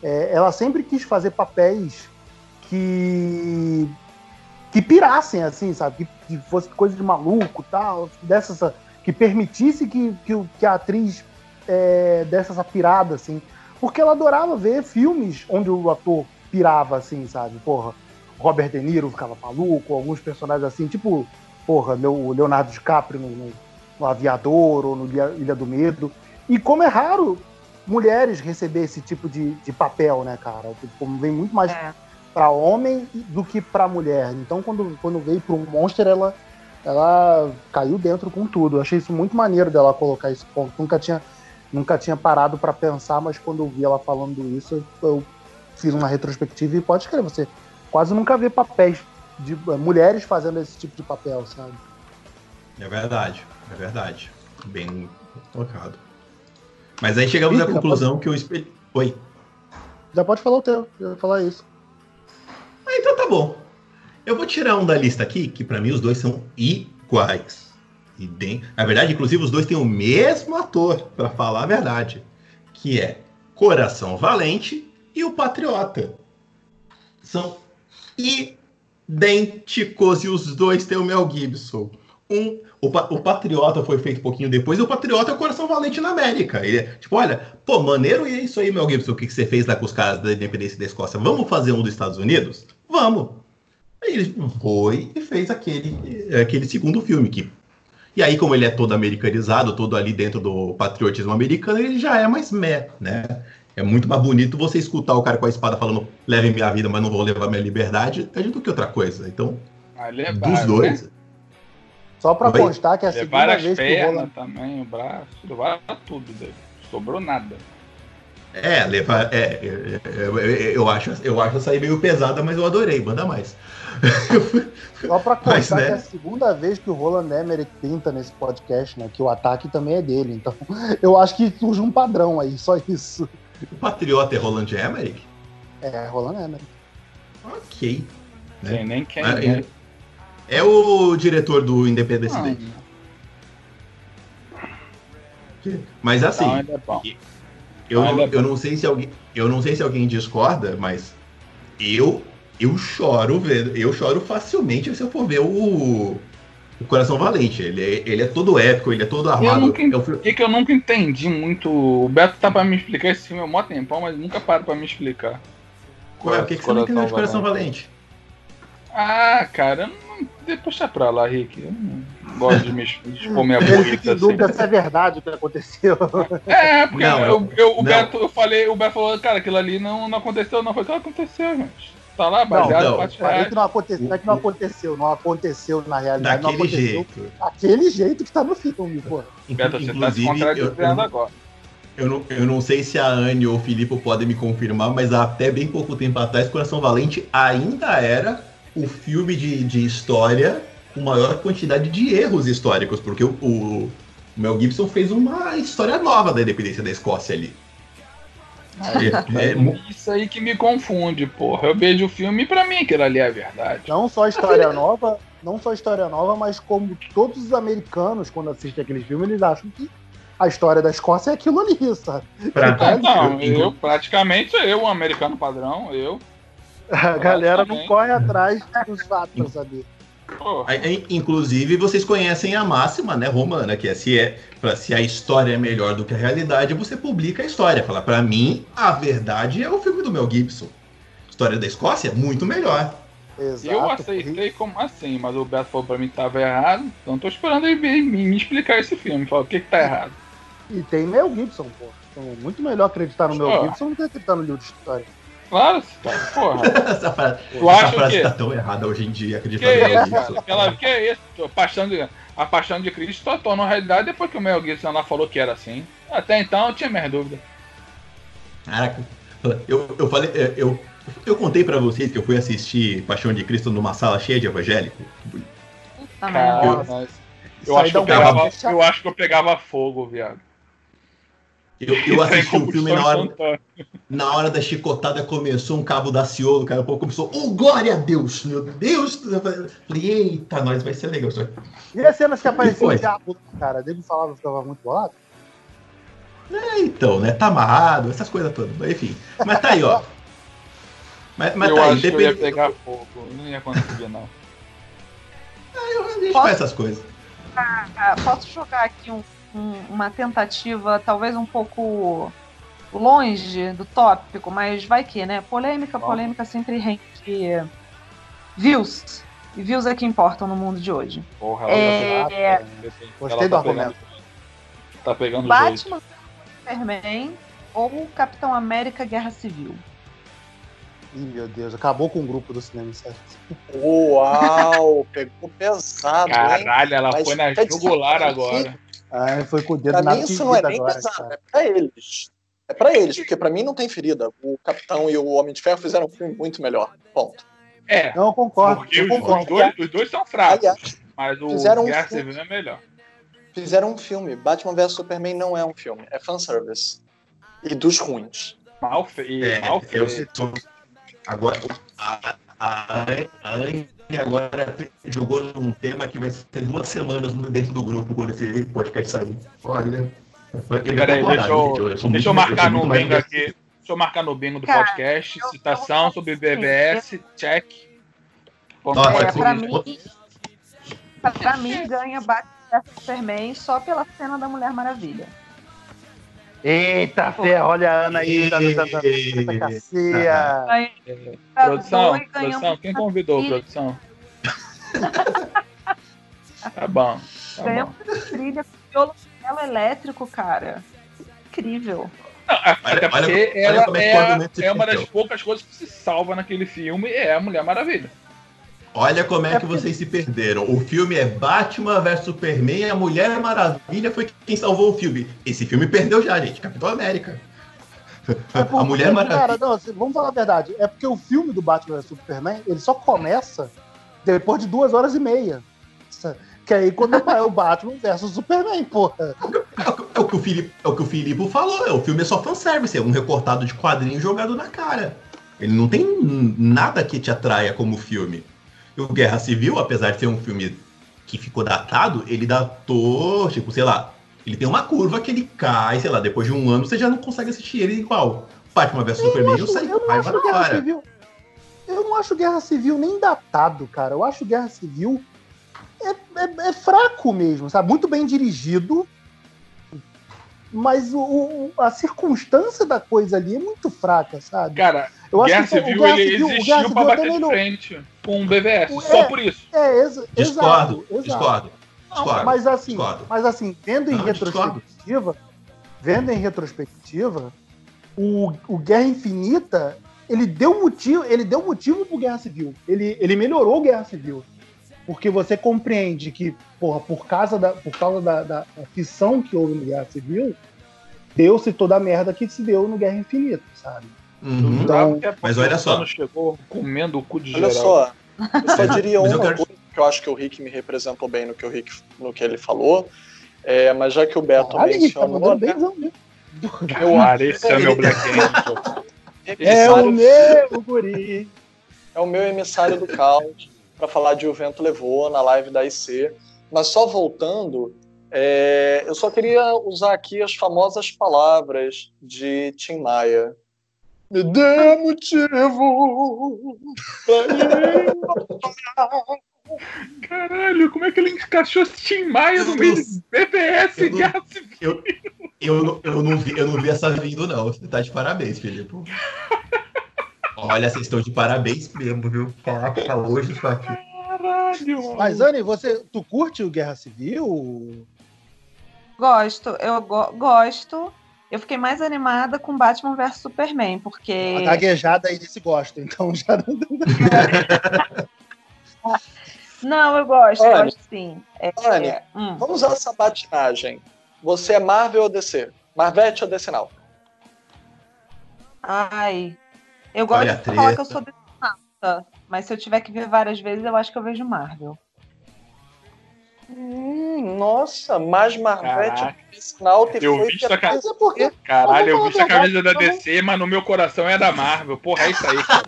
é, ela sempre quis fazer papéis que que pirassem assim, sabe, que, que fosse coisa de maluco, tal, dessa que permitisse que, que, que a atriz é, desse essa pirada assim, porque ela adorava ver filmes onde o ator pirava assim, sabe, porra, Robert De Niro ficava maluco, alguns personagens assim, tipo, porra, o Leonardo DiCaprio no, no no Aviador ou no Ilha, Ilha do Medo. E como é raro mulheres receber esse tipo de, de papel, né, cara? Tipo, Como vem muito mais É. pra homem do que pra mulher. Então, quando, quando veio pro Monster, ela, ela caiu dentro com tudo. Eu achei isso muito maneiro dela colocar esse ponto. Nunca tinha, nunca tinha parado pra pensar, mas quando eu vi ela falando isso, eu, fiz uma retrospectiva e pode crer, você quase nunca vê papéis de eh, mulheres fazendo esse tipo de papel, sabe? É verdade, é verdade. Bem colocado. Mas aí chegamos à Ih, conclusão que eu espelho. Oi. Já pode falar o teu, eu ia falar isso. Ah, então tá bom. Eu vou tirar um da lista aqui, que pra mim os dois são iguais. Bem, na verdade, inclusive, os dois têm o mesmo ator, pra falar a verdade. Que é Coração Valente e o Patriota. São idênticos e os dois têm o Mel Gibson. Um, o, o Patriota foi feito um pouquinho depois e o Patriota é o Coração Valente na América. Ele é, tipo, olha, pô, maneiro e é isso aí, Mel Gibson, o que, que você fez lá com os caras da independência da Escócia? Vamos fazer um dos Estados Unidos? Vamos. Aí ele foi e fez aquele, aquele segundo filme que e aí, como ele é todo americanizado, todo ali dentro do patriotismo americano, ele já é mais meh, né? É muito mais bonito você escutar o cara com a espada falando leve minha vida, mas não vou levar minha liberdade, é do que outra coisa. Então, Ah, dos levaram, dois. Né? Só pra constar que é a segunda Levaram as vez que o pernas Roland. também, o braço, levaram tudo dele. Sobrou nada. É, levar. É, é, é, é, eu, acho, eu acho essa aí meio pesada, mas eu adorei, manda mais. Só pra Mas, constar né? que é a segunda vez que o Roland Emmerich pinta nesse podcast, né? Que o ataque também é dele. Então, eu acho que surge um padrão aí, só isso. O Patriota é Roland Emmerich? É, Roland Emmerich. Ok. Né? Quem nem quem. Ah, né? É o diretor do Independence Não, Day. Mas assim, então ele é bom. Eu, é eu não sei se alguém, eu não sei se alguém discorda, mas eu eu choro vendo, eu choro facilmente se eu for ver o, o Coração Valente. Ele é, ele é todo épico, ele é todo armado. nunca É o O que, eu nunca entendi muito. O Beto tá pra me explicar esse filme há mó tempão, mas nunca para pra me explicar. Ué, o que, que você não entendeu de Coração Valente? Ah, cara, eu não... deixa pra lá, Rick. Eu não gosto de me de expor minha em assim. dúvida se é verdade o que aconteceu. É, porque Não, eu, eu- o não. Beto, eu falei, o Beto falou, cara, aquilo ali não, não aconteceu, não. Foi que aconteceu, gente. Tá lá, baseado não, Falei que não aconteceu, não é que não aconteceu, não aconteceu na realidade, não Daquele aconteceu jeito. daquele jeito que tá no filme, pô. Beto, você tá se Inclusive, eu, contradizendo eu, agora. eu não, eu não sei se a Anne ou o Filipe podem me confirmar, mas até bem pouco tempo atrás, Coração Valente ainda era o filme de, de história com maior quantidade de erros históricos, porque o, o Mel Gibson fez uma história nova da independência da Escócia ali. É, é mu- Isso aí que me confunde, porra. Eu vejo o filme e pra mim aquilo ali é a verdade. Não só história nova, não só história nova, mas como todos os americanos, quando assistem aqueles filmes, eles acham que a história da Escócia é aquilo ali, sabe? pra- Ah, não, eu- eu praticamente, eu, um americano padrão, eu. A galera não corre atrás dos fatos. Aí, aí, Inclusive, vocês conhecem a máxima, né, romana, que é se, é pra, se a história é melhor do que a realidade, você publica a história. Fala, pra mim, a verdade é o filme do Mel Gibson. História da Escócia, muito melhor. Exato. Eu aceitei como assim, mas o Beto falou pra mim que tava errado, então tô esperando ele me, me explicar esse filme. Falar o que que tá errado. E tem Mel Gibson, pô. Então, muito melhor acreditar no Mel. Gibson do que acreditar no livro de história. Claro, cara, porra. essa frase, Tu essa acha frase que- tá tão errada hoje em dia, acredita Que Mel isso. Aquela, que é isso? A paixão, de, a paixão de Cristo só tornou realidade depois que o Mel Gibson lá falou que era assim. Até então eu tinha minhas dúvidas. Caraca, eu, eu falei, é, eu, eu contei pra vocês que eu fui assistir Paixão de Cristo numa sala cheia de evangélico. Puta Isso eu, acho eu, um pegava, eu acho que eu pegava fogo, viado. Eu, eu assisti o filme na hora, na hora da chicotada começou um cabo da Ciolo, cara, um pouco começou, oh, glória a Deus, meu Deus! Eu falei, eita, nós vai ser legal isso aqui. E as cenas que apareciam o diabo, cara, dele falava que ficava muito bolado. É, então, né, tá amarrado, essas coisas todas, mas enfim. Mas tá aí, ó. Mas, mas eu tá aí, acho que eu ia pegar fogo. Não ia conseguir, não. A gente faz essas coisas. Ah, posso jogar aqui um- um- uma tentativa, talvez um pouco longe do tópico, mas vai que, né? Polêmica, polêmica sempre rende views. E views é que importam no mundo de hoje. Porra, É, ela é. tá, Gostei ela do tá pegando, tá pegando. Batman, Superman ou Capitão América Guerra Civil. Ih, meu Deus, acabou com o grupo do cinema certo? Uau, pegou pesado, hein? Caralho, ela Mas foi na dizer, jugular agora. Ah, foi com o dedo Pra na mim isso não é nem agora, pesado, cara. é pra eles. É pra eles, porque pra mim não tem ferida. O Capitão e o Homem de Ferro fizeram um filme muito melhor. Ponto. É, Não, eu concordo. porque eu os, concordo. os dois, os dois são fracos, Aliás, mas o fizeram um Guerra filme- Civil é melhor. Fizeram um filme. Batman vs Superman não é um filme, é fanservice. E dos ruins. Mal feio. É, mal eu feio. tô- Agora, a, a, a Anne agora jogou um tema que vai ter duas semanas dentro do grupo quando esse podcast sair. Olha. Peraí, deixa eu, sou deixa eu marcar no bingo aqui. Deixa eu marcar no bingo do Cara, podcast. eu- Citação eu- sobre BBS, check. Nossa, pra É, pra mim, pra mim ganha Batman Superman só pela cena da Mulher Maravilha. Eita, fé, olha a Ana aí, dando tanta Eita. cacia. Produção, ganha produção, quem convidou, produção? Tá bom, tá ganha bom. trilha com violoncelo elétrico, cara. Incrível. Não, é- até Olha- porque olha- olha ela é é, é uma das poucas coisas que se salva naquele filme, é a Mulher Maravilha. Olha como é, É que porque- vocês se perderam. O filme é Batman vs Superman e a Mulher Maravilha foi quem salvou o filme. Esse filme perdeu já, gente. Capitão América. É porque, a Mulher Maravilha. Cara, não, assim, vamos falar a verdade. É porque o filme do Batman vs Superman, ele só começa depois de duas horas e meia. Que aí quando é o Batman versus Superman, porra. É o, que o Filipe, é o que o Filipe falou. É, o filme é só fanservice, é um recortado de quadrinho jogado na cara. Ele não tem nada que te atraia como filme. E o Guerra Civil, apesar de ser um filme que ficou datado, ele datou, tipo, sei lá, ele tem uma curva que ele cai, sei lá, depois de um ano você já não consegue assistir ele igual. Batman vs Superman, eu, acho- saí eu com não raiva acho na Guerra hora. Civil. Eu não acho Guerra Civil nem datado, cara. Eu acho Guerra Civil é, é- é fraco mesmo, sabe? Muito bem dirigido. Mas o- o- a circunstância da coisa ali é muito fraca, sabe? Cara, Eu Guerra que o Civil Guerra ele Civil- o Guerra existiu Civil pra bater de frente com o BVS, É. só por isso. É, exa Discordo, exato, discordo. discordo. Mas assim, discordo. mas assim, vendo em Não, retrospectiva, vendo em retrospectiva, o, o Guerra Infinita, ele deu motivo, ele deu motivo pro Guerra Civil. Ele, ele melhorou o Guerra Civil. Porque você compreende que, porra, por causa da, por causa da, da, da fissão que houve no Guerra Civil, deu-se toda a merda que se deu no Guerra Infinita, sabe? Uhum. Então, mas olha só. Chegou comendo o cu de Olha geral. só, eu só diria uma quero- coisa que eu acho que o Rick me representou bem no que o Rick no que ele falou. É, mas já que o Beto Caralho, tá mencionou, mandando né, benzão. Cara, esse é o meu Black Angel. É o emissário- meu guri. é o meu emissário do caos para falar de O Vento Levou na live da IC. Mas só voltando, é, eu só queria usar aqui as famosas palavras de Tim Maia. Me dê motivo Caralho, como é que ele encaixou Tim Maia no meio de Eu não- Guerra Civil? Eu, não- eu, não vi, eu não vi essa vindo, não. Você tá de parabéns, Felipe. Olha, vocês estão de parabéns mesmo, viu? Caraca, hoje isso aqui. Caralho, mano. Mas, Anne, você, tu curte o Guerra Civil? Gosto, eu go- gosto. Eu fiquei mais animada com Batman vs Superman, porque. A gaguejada aí disse gosto, então já Não, eu gosto, Olha, gosto sim. É, é, hum. Vamos usar essa batinagem. Você é Marvel ou DC? Marvete ou DC não? Ai. Eu gosto Olha de falar que eu sou detonata, mas se eu tiver que ver várias vezes, eu acho que eu vejo Marvel. Hum, nossa, mais Marvete te Eu foi vi que essa ca- Mas é porque. Caralho, eu Vamos vi a a camisa da verdade, DC, mas no meu coração é da Marvel. Porra, é isso aí, cara.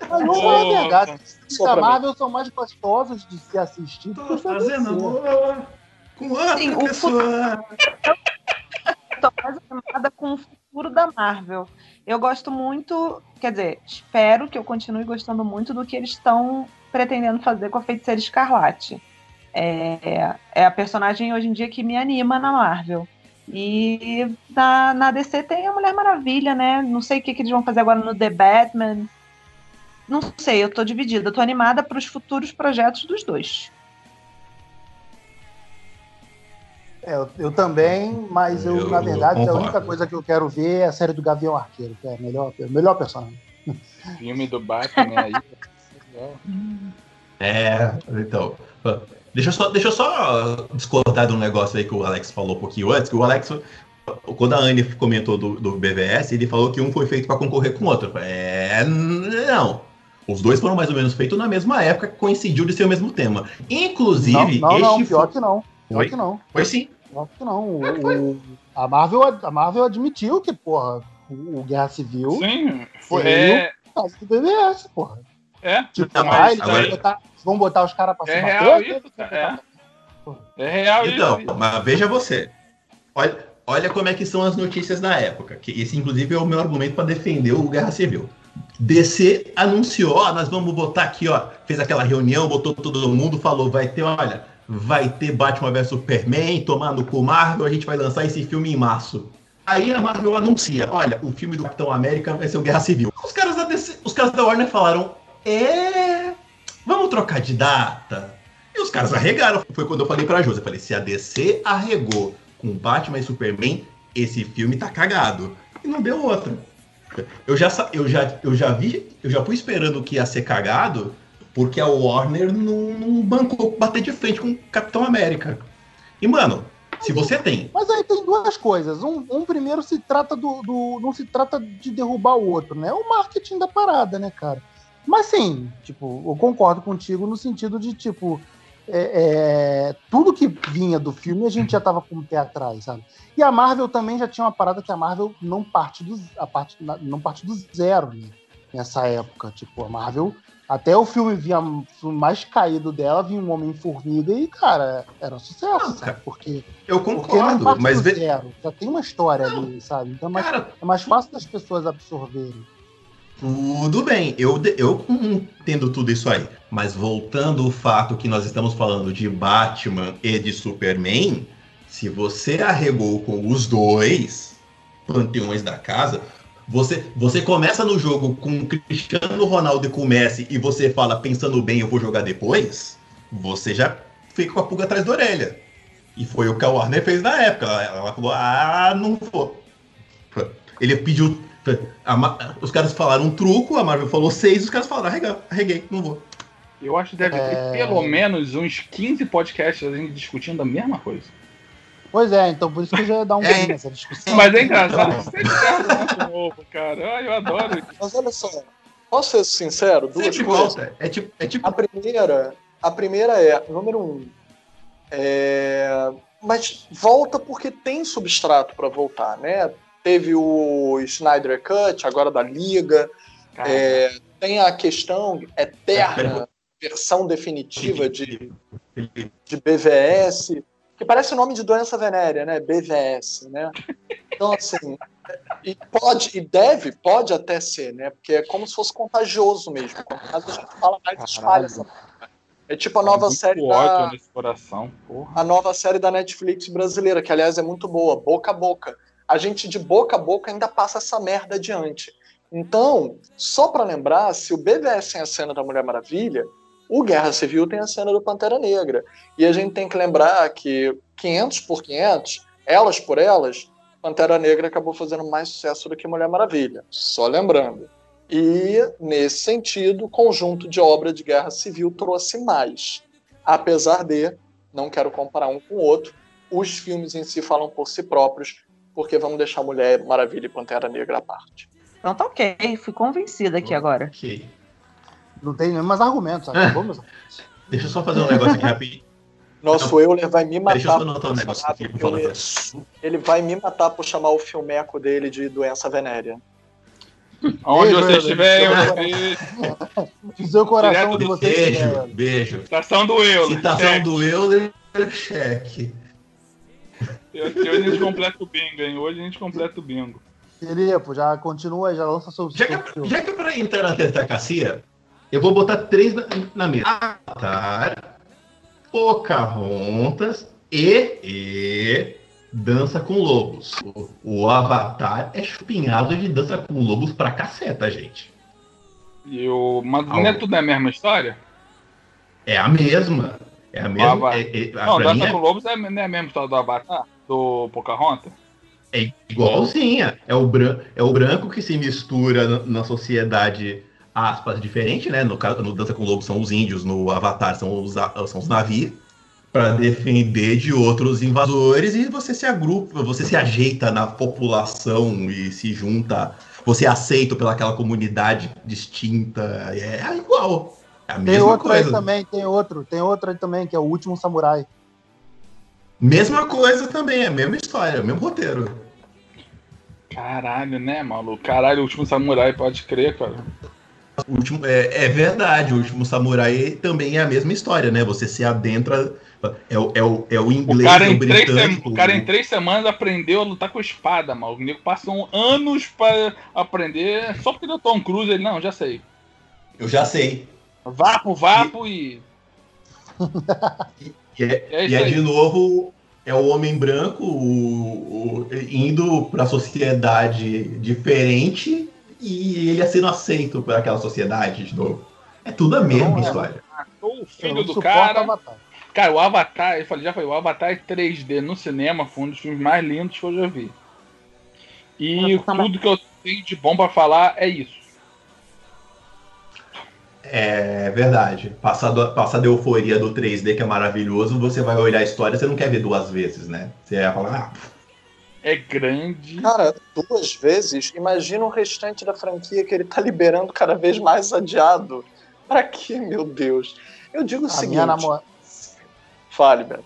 Mas vamos falar a Porra. verdade. Os da mim. Marvel são mais gostosos de se assistir. do que Tô da fazendo com outra Sim, o pessoa. Tô mais animada com o futuro da Marvel. Eu gosto muito, quer dizer, espero que eu continue gostando muito do que eles estão pretendendo fazer com a Feiticeira Escarlate. É, é a personagem hoje em dia que me anima na Marvel. E na, na DC tem a Mulher Maravilha, né? Não sei o que, que eles vão fazer agora no The Batman. Não sei, eu tô dividida. Eu tô animada para os futuros projetos dos dois. É, eu, eu também, mas eu, Eu na verdade, a concordo. única coisa que eu quero ver é a série do Gavião Arqueiro, que é a melhor, a melhor personagem. Filme do Batman aí. É, então. Deixa eu, só, deixa eu só discordar de um negócio aí que o Alex falou um pouquinho antes, que o Alex, quando a Anne comentou do, do BVS, ele falou que um foi feito para concorrer com o outro. É. Não. Os dois foram mais ou menos feitos na mesma época, que coincidiu de ser o mesmo tema. Inclusive, não, não, não, este pior que não. Pior Foi? que não. Foi sim. Pior que não. O- É, foi. o- a, Marvel, a Marvel admitiu que, porra, o, o Guerra Civil Sim, foi. É, do BBS, porra. é, Tipo, Não, ah, mas eles agora- botar, vão botar os caras pra É se real isso, cara, é real Então, isso. mas veja você. Olha, olha como é que são as notícias na época. Que esse, inclusive, é o meu argumento para defender o Guerra Civil. DC anunciou, ó, nós vamos botar aqui, ó, fez aquela reunião, botou todo mundo, falou, vai ter, olha, vai ter Batman vs Superman, tomar no cu Marvel, a gente vai lançar esse filme em março. Aí a Marvel anuncia, olha, o filme do Capitão América vai ser o Guerra Civil. Os caras da DC, os caras da Warner falaram, é, vamos trocar de data. E os caras arregaram. Foi quando eu falei pra Josi, eu falei, se a DC arregou com Batman e Superman, esse filme tá cagado. E não deu outra. Eu já, eu já, eu já vi, eu já fui esperando que ia ser cagado, porque a Warner não, não bancou bater de frente com o Capitão América. E, mano, se você tem. Mas aí tem duas coisas. Um, um primeiro se trata do, do- Não se trata de derrubar o outro, né? É o marketing da parada, né, cara? Mas sim, tipo, eu concordo contigo no sentido de, tipo, é, é, tudo que vinha do filme a gente já tava com o pé atrás, sabe? E a Marvel também já tinha uma parada que a Marvel não parte do, a parte, não parte do zero, né? Nessa época. Tipo, a Marvel. Até o filme vinha filme mais caído dela, vinha um Homem-Formiga e, cara, era um sucesso, Ah, sabe? Porque Eu porque não concordo, parte mas zero. Já tem uma história ali, sabe? Então é mais, cara, é mais fácil das pessoas absorverem. Tudo bem, eu, eu entendo tudo isso aí. Mas voltando ao fato que nós estamos falando de Batman e de Superman, se você arregou com os dois panteões da casa, você, você começa no jogo com Cristiano Ronaldo e com o Messi e você fala, pensando bem, eu vou jogar depois, você já fica com a pulga atrás da orelha. E foi o que a Warner fez na época. Ela, ela falou, ah, não vou. Ele pediu os caras falaram um truco, a Marvel falou seis, os caras falaram, arreguei, arreguei não vou. Eu acho que deve É. ter pelo menos uns 15 podcasts a gente discutindo a mesma coisa. Pois é, então por isso que eu já ia dar um É. nessa discussão. Mas é engraçado, você é muito novo, cara. Ai, eu adoro isso. Mas olha só, posso ser sincero? Duas Sempre coisas. volta. É tipo, é tipo A primeira, a primeira é, número um, é, mas volta porque tem substrato para voltar, né? Teve o Snyder Cut, agora da Liga, é, tem a questão eterna, versão definitiva de, de BVS, que parece o nome de doença venérea, né? BVS, né? Então, assim, e pode, e deve, pode até ser, né? Porque é como se fosse contagioso mesmo. Mais a gente fala, mais espalha essa É tipo a nova muito série da, coração, a nova série da Netflix brasileira, que aliás é muito boa, boca a boca. A gente de boca a boca ainda passa essa merda adiante. Então, só pra lembrar, se o BVS tem a cena da Mulher Maravilha, o Guerra Civil tem a cena do Pantera Negra. E a gente tem que lembrar que 500 por 500, elas por elas, Pantera Negra acabou fazendo mais sucesso do que Mulher Maravilha. Só lembrando. E, nesse sentido, o conjunto de obra de Guerra Civil trouxe mais. Apesar de, não quero comparar um com o outro, os filmes em si falam por si próprios, porque vamos deixar Mulher Maravilha e Pantera Negra à parte. Então tá ok, fui convencida aqui agora. Ok. Não tem nem mais argumentos, sabe? Vamos. Deixa eu só fazer um negócio aqui rapidinho. Nosso Euler vai me Deixa eu matar. só anotar um negócio aqui Euler. Ele vai me matar por chamar o filmeco dele de doença venérea. Onde você estiver, eu beijo. O coração Direto de vocês. Beijo, beijo. Citação do eu. Citação do Euler, cheque. Hoje a gente completa o bingo, hein? Hoje a gente completa o bingo. Filipe, já continua, já lança seu. Já seu- que, já que é pra entrar na tetacacia, eu vou botar três na, na mesa. Avatar, Pocahontas e, e Dança com Lobos. O, o Avatar é chupinhado de Dança com Lobos pra caceta, gente. E o... Mas não é tudo a mesma história? É a mesma. É a mesma. É, é, Não, Dança é- com Lobos é, não é a mesma história do Avatar? Do Pocahontas? É igualzinha. É o, bran é o branco que se mistura na, na sociedade, aspas, diferente, né? No, caso, no Dança com Lobos são os índios, no Avatar são os, são os navios, para defender de outros invasores e você se agrupa, você se ajeita na população e se junta, você é aceito pelaquela comunidade distinta. É igual. É a Tem mesma outro aí coisa. também, tem outro, tem outro aí também, que é o último samurai. Mesma coisa também, é a mesma história, mesmo roteiro. Caralho, né, maluco? Caralho, o último samurai, pode crer, cara. O último, é, é verdade, o último samurai também é a mesma história, né? Você se adentra. É, o- é, o, é o O inglês, cara, o em três britânico. sema- o cara em três semanas aprendeu a lutar com espada, maluco. O nego passou anos pra aprender. Só porque deu Tom Cruise, ele, não, já sei. Eu já sei. Vapo, vapo e. E é, É e é de novo, é o homem branco o- o- indo para a sociedade diferente e ele é sendo aceito por aquela sociedade de novo. É tudo a mesma Não, é. história. Matou o filho do cara. Avatar. Cara, o Avatar, eu falei, já falei, o Avatar é 3D no cinema foi um dos filmes mais lindos que eu já vi. E também. tudo que eu tenho de bom pra falar é isso. É verdade. Passado, passada a euforia do 3D, que é maravilhoso, você vai olhar a história, você não quer ver duas vezes, né? Você vai falar, ah, É grande. Cara, duas vezes, imagina o restante da franquia que ele tá liberando cada vez mais adiado. Pra quê, meu Deus? Eu digo o A seguinte. minha namorada. Fale, Beto.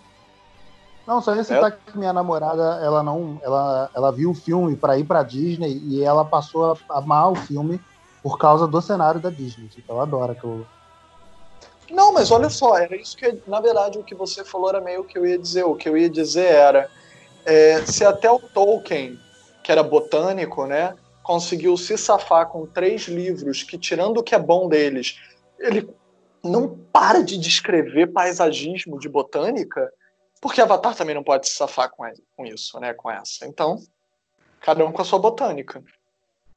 Não, só ia citar que minha namorada, ela não, ela, ela viu o filme para ir para Disney e ela passou a amar o filme por causa do cenário da Disney. Então ela adora que eu Não, mas olha só, era isso que, na verdade, o que você falou era meio que eu ia dizer. O que eu ia dizer era, é, se até o Tolkien, que era botânico, né, conseguiu se safar com três livros que, tirando o que é bom deles, ele não para de descrever paisagismo de botânica, porque Avatar também não pode se safar com, com isso, né, com essa. Então, cada um com a sua botânica.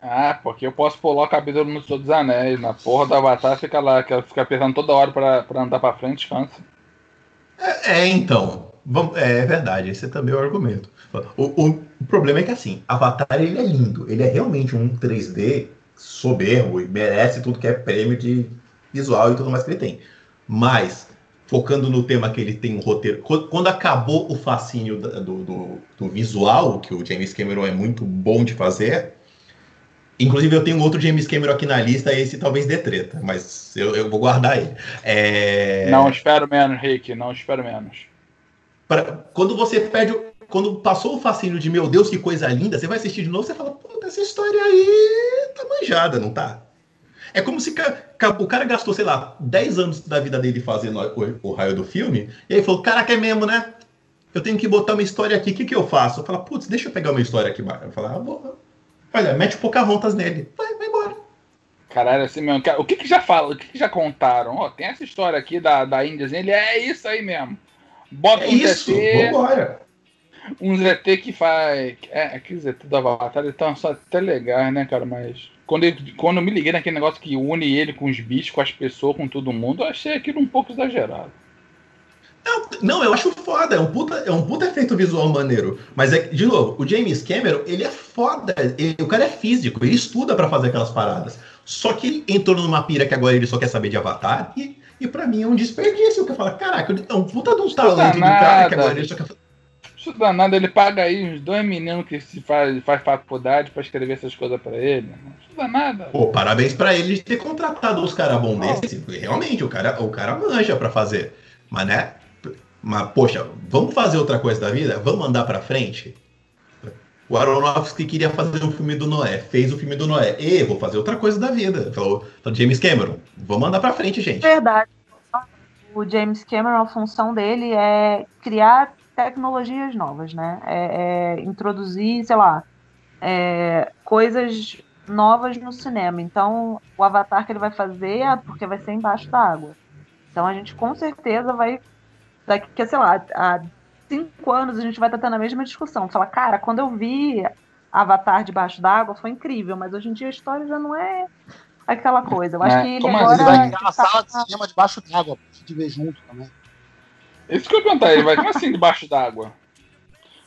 Ah, porque eu posso pular o capítulo no Senhor dos Anéis. Na porra do Avatar fica lá, que ela fica apertando toda hora pra, pra andar pra frente, cansa. É, é, então. Vamos- é verdade, esse é também o argumento. O, o- o problema é que assim, Avatar ele é lindo, ele é realmente um 3D soberbo e merece tudo que é prêmio de visual e tudo mais que ele tem. Mas, focando no tema que ele tem um roteiro, qu- quando acabou o fascínio da- do, do- do visual, que o James Cameron é muito bom de fazer, inclusive eu tenho outro James Cameron aqui na lista, esse talvez dê treta, mas eu, eu vou guardar ele. É... Não espero menos, Rick, não espero menos. Pra- quando você perde. o- Quando passou o fascínio de meu Deus, que coisa linda, você vai assistir de novo você fala, puta, essa história aí tá manjada, não tá? É como se o cara gastou, sei lá, 10 anos da vida dele fazendo o, o raio do filme, e aí falou, caraca, é mesmo, né? Eu tenho que botar uma história aqui, o que, que eu faço? Eu falo, putz, deixa eu pegar uma história aqui. Eu falo, ah, vou. Olha, mete Pocahontas nele. Vai, vai embora. Caralho, assim mesmo. O que que já fala? O que que já contaram? Ó, tem essa história aqui da, da Índia, ele é isso aí mesmo. Bota É um isso, ZT, vambora. um ZT que faz. É, aquele ZT do Avatar, ele tá só até legal, né, cara? Mas quando, quando eu me liguei naquele negócio que une ele com os bichos, com as pessoas, com todo mundo, eu achei aquilo um pouco exagerado. Não, não, eu acho foda, é um puta, é um puta efeito visual maneiro. Mas, é, de novo, o James Cameron, ele é foda, ele- o cara é físico, ele estuda pra fazer aquelas paradas. Só que ele entrou numa pira que agora ele só quer saber de Avatar, e, e pra mim é um desperdício, que eu falo, caraca, é um puta de um talento do cara que agora nada. ele só quer Isso danado, ele paga aí uns dois meninos que se faz, faz faculdade pra escrever essas coisas pra ele. Isso danada. Pô, parabéns pra ele de ter contratado os caras bons desses. Realmente, o cara, o cara manja pra fazer. Mas, né? Mas, poxa, vamos fazer outra coisa da vida? Vamos andar pra frente? O Aronofsky queria fazer um filme do Noé, fez o filme do Noé. E vou fazer outra coisa da vida. Falou, falou James Cameron, vamos andar pra frente, gente. Verdade. O James Cameron, a função dele é criar tecnologias novas, né? É, é introduzir, sei lá, é, coisas novas no cinema. Então, o Avatar que ele vai fazer é porque vai ser embaixo d'água. Então, a gente com certeza vai, daqui, sei lá, há cinco anos a gente vai estar tendo a mesma discussão. Fala, cara, quando eu vi Avatar debaixo d'água foi incrível, mas hoje em dia a história já não é aquela coisa. Eu acho É, que ele como agora Ele vai uma tá- sala de cinema debaixo d'água pra gente ver junto também. Isso que eu ia perguntar, ele vai como assim debaixo d'água?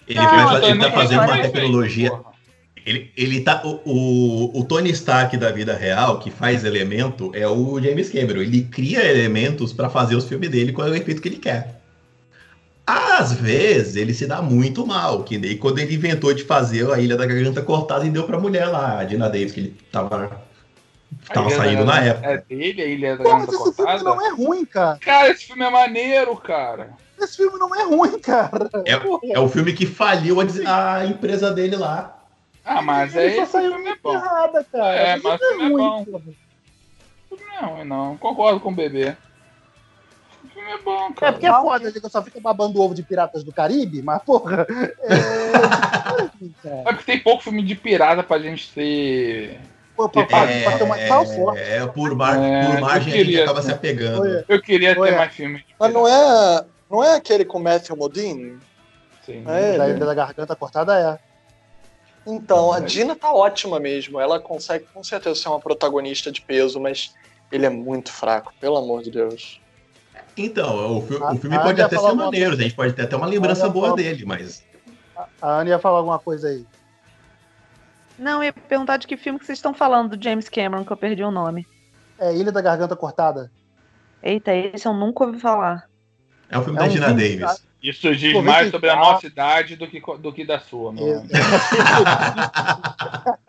Ele, Não, vai ele tá fazendo uma é tecnologia. porra. Ele, ele tá. O, o, o Tony Stark da vida real, que faz elemento, é o James Cameron. Ele cria elementos pra fazer os filmes dele com o efeito que ele quer. Às vezes ele se dá muito mal, que nem quando ele inventou de fazer a Ilha da Garganta Cortada e deu pra mulher lá, a Dina Davis, que ele tava, tava saindo da- na época. É dele, a Ilha da Pô, mas Garganta esse filme Cortada? não é ruim, cara. Cara, esse filme é maneiro, cara. esse filme não é ruim, cara. É, é o filme que faliu a, a empresa dele lá. Ah, mas Ele é só esse saiu filme é bom. errada, cara. É, Esse mas filme o filme é bom. porra. O filme não é ruim, não. Concordo com o bebê. Filme é bom, É cara. porque é foda, ele só fica babando ovo de Piratas do Caribe, mas, porra. É... É porque tem pouco filme de pirata pra gente ter. Pô, pra, pra, pra ter uma É, sal forte. é, por, mar, É, por margem eu a gente queria, acaba se apegando. Olha. Eu queria ter mais filmes de Mas não é, não é aquele com Matthew Modine? Sim. É, Da da Garganta Cortada é. Então, a Dina tá ótima mesmo. Ela consegue com certeza ser uma protagonista de peso, mas ele é muito fraco, pelo amor de Deus. Então, o, fi- A- o filme a pode até ser maneiro, a gente pode ter até uma lembrança boa falou- dele, mas. A Ana ia falar alguma coisa aí. Não, eu ia perguntar de que filme que vocês estão falando do James Cameron, que eu perdi o nome. É Ilha da Garganta Cortada. Eita, esse eu nunca ouvi falar. É o filme É da um Gina filme, Davis. Isso diz Pô, mais sobre a nossa idade do que, do que da sua, meu É.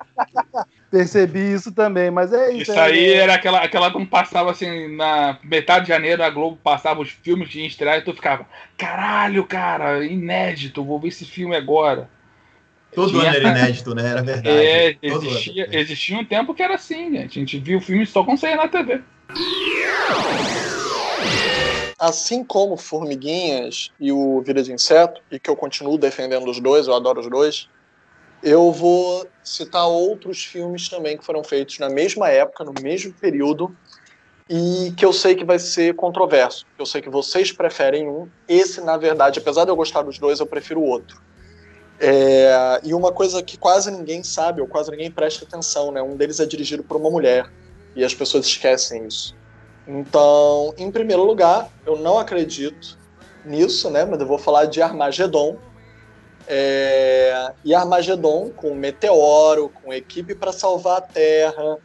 Percebi isso também, mas é isso. Isso é- aí é- era aquela, aquela quando passava assim, na metade de janeiro, a Globo passava os filmes que ia estrear e tu ficava, caralho, cara, inédito, vou ver esse filme agora. Todo Tinha- ano era inédito, né? Era verdade. É, existia, ano. existia um tempo que era assim, gente. A gente via o filme só quando saía na TV. Assim como Formiguinhas e o Vida de Inseto, e que eu continuo defendendo os dois, eu adoro os dois, eu vou citar outros filmes também que foram feitos na mesma época, no mesmo período, e que eu sei que vai ser controverso. Eu sei que vocês preferem um, esse, na verdade, apesar de eu gostar dos dois, eu prefiro o outro. É, e uma coisa que quase ninguém sabe, ou quase ninguém presta atenção, né? Um deles é dirigido por uma mulher, e as pessoas esquecem isso. Então, em primeiro lugar, eu não acredito nisso, né? Mas eu vou falar de Armagedon. É, E Armagedon com Meteoro, com Equipe para Salvar a Terra,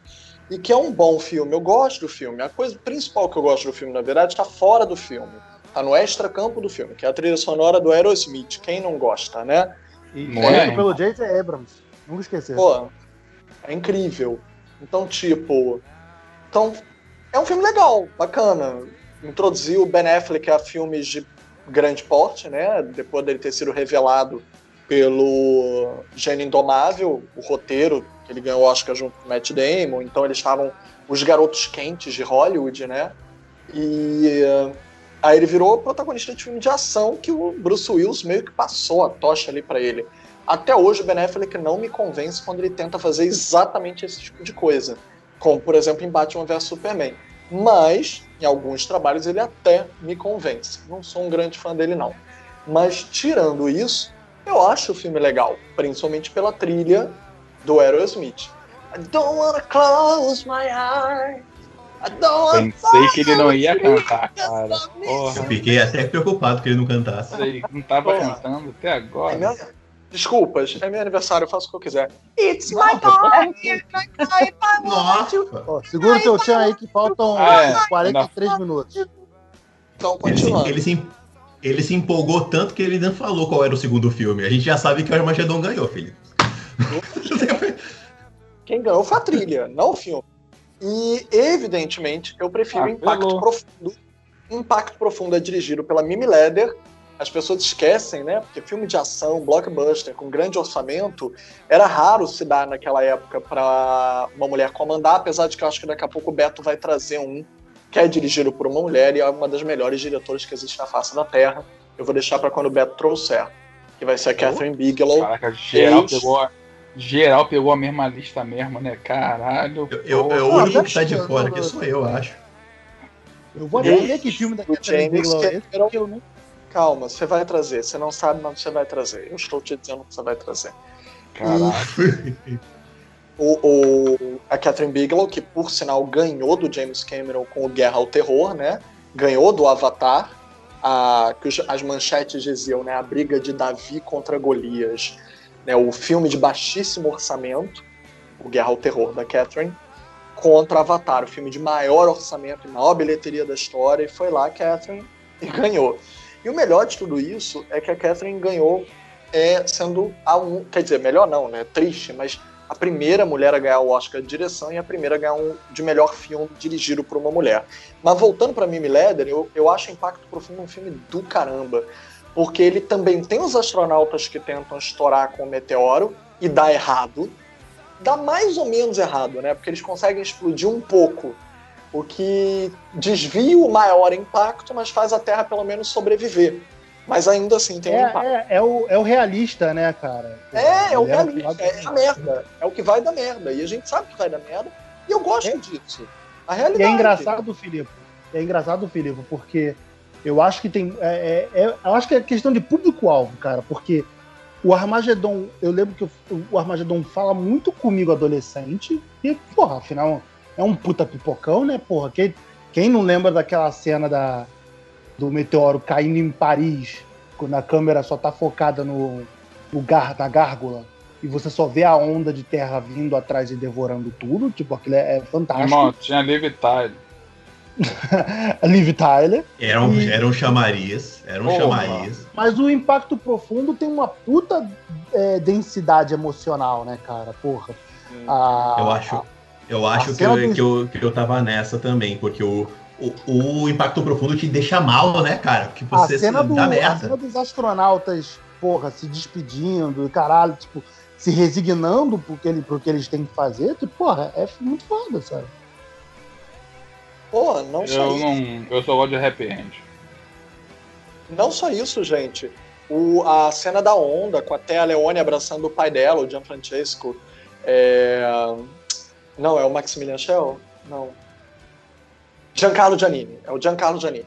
e que é um bom filme. Eu gosto do filme. A coisa principal que eu gosto do filme, na verdade, está fora do filme. Está no extra-campo do filme, que é a trilha sonora do Aerosmith. Quem não gosta, né? E é? pelo J.J. Abrams. Nunca esquecer. Pô, é incrível. Então, tipo. Então, é um filme legal, bacana. Introduziu o Ben Affleck a filmes de grande porte, né? Depois dele ter sido revelado pelo Gênio Indomável, o roteiro, que ele ganhou o Oscar junto com o Matt Damon. Então, eles estavam os garotos quentes de Hollywood, né? E. eh, Aí ele virou protagonista de filme de ação que o Bruce Willis meio que passou a tocha ali pra ele. Até hoje o Ben Affleck não me convence quando ele tenta fazer exatamente esse tipo de coisa. Como, por exemplo, em Batman vs Superman. Mas, em alguns trabalhos, ele até me convence. Não sou um grande fã dele, não. Mas, tirando isso, eu acho o filme legal. Principalmente pela trilha do Aerosmith. I don't wanna close my eyes. I don't wanna Pensei que ele não ia cantar, cara. Porra, Eu fiquei até preocupado que ele não cantasse. ele não tava Porra. cantando até É agora. meu- Desculpas, é meu aniversário, eu faço o que eu quiser. It's my Nossa! Ó, segura o teu tchan aí que faltam Ah, é. 43 minutos. Então, Ele se, continuando. ele, se, ele se empolgou tanto que ele não falou qual era o segundo filme. A gente já sabe que o Armagedon ganhou, filho. Quem ganhou foi a trilha, não o filme. E, evidentemente, eu prefiro Ah, Impacto pelo- Profundo. Impacto Profundo é dirigido pela Mimi Leder. As pessoas esquecem, né? Porque filme de ação, blockbuster, com grande orçamento, era raro se dar naquela época para uma mulher comandar, apesar de que eu acho que daqui a pouco o Beto vai trazer um que é dirigido por uma mulher e é uma das melhores diretoras que existe na face da Terra. Eu vou deixar para quando o Beto trouxer, que vai ser a Catherine Bigelow. Caraca, geral pegou, a- geral pegou a mesma lista mesmo, né? Caralho. Eu, eu, é o único que tá de eu- fora, eu- que sou eu, acho. Eu vou até ver que filme da Catherine Bigelow é que eu Calma, você vai trazer. Você não sabe, mas você vai trazer. Eu estou te dizendo que você vai trazer. Caralho. O, o- a Catherine Bigelow, que por sinal ganhou do James Cameron com o Guerra ao Terror, né? Ganhou do Avatar, a, que os- as manchetes diziam, né? A briga de Davi contra Golias, né? O filme de baixíssimo orçamento, o Guerra ao Terror da Catherine, contra Avatar, o filme de maior orçamento e maior bilheteria da história, e foi lá a Catherine e ganhou. E o melhor de tudo isso é que a Catherine ganhou é, sendo a um, quer dizer, melhor não, né? Triste, mas a primeira mulher a ganhar o Oscar de direção e a primeira a ganhar um de melhor filme dirigido por uma mulher. Mas voltando para Mimi Leder, eu, eu acho Impacto Profundo um filme do caramba. Porque ele também tem os astronautas que tentam estourar com o meteoro e dá errado. Dá mais ou menos errado, né? Porque eles conseguem explodir um pouco. O que desvia o maior impacto, mas faz a Terra pelo menos sobreviver. Mas ainda assim tem é, um impacto. É, é, o, é o realista, né, cara? É, é o realista, é a merda. É o que vai dar merda. E a gente sabe que vai dar merda. E eu gosto É. disso. A E realidade. é engraçado, Filipe. É engraçado, Filipe, porque eu acho que tem. É, é- é- eu acho que é questão de público-alvo, cara. Porque o Armagedon, eu lembro que o- o Armagedon fala muito comigo adolescente. E, porra, afinal, é um puta pipocão, né? Porra, quem, quem não lembra daquela cena da, do meteoro caindo em Paris, quando a câmera só tá focada no lugar da gárgula? E você só vê a onda de terra vindo atrás e devorando tudo, tipo, aquilo é, é fantástico. Irmão, tinha Liv Tyler. Liv Tyler. Era um, E- era um chamariz. Era um Porra. chamariz. Mas o Impacto Profundo tem uma puta é, densidade emocional, né, cara? Porra. A- Eu acho, eu acho que, eu, do- que, eu, que eu tava nessa também, porque o, o, o impacto profundo te deixa mal, né, cara? Que A, você cena se do, dá a merda. cena dos astronautas, porra, se despedindo, caralho, tipo, se resignando pro que, ele, pro que eles têm que fazer, tipo, porra, é muito foda, sabe? Pô, não só Eu isso. não. Eu só gosto de happy end. Não só isso, gente. O, a cena da onda, com até a Leone abraçando o pai dela, o Gianfrancesco. É... Não, é o Maximilian Schell? Não. Giancarlo Giannini. É o Giancarlo Giannini.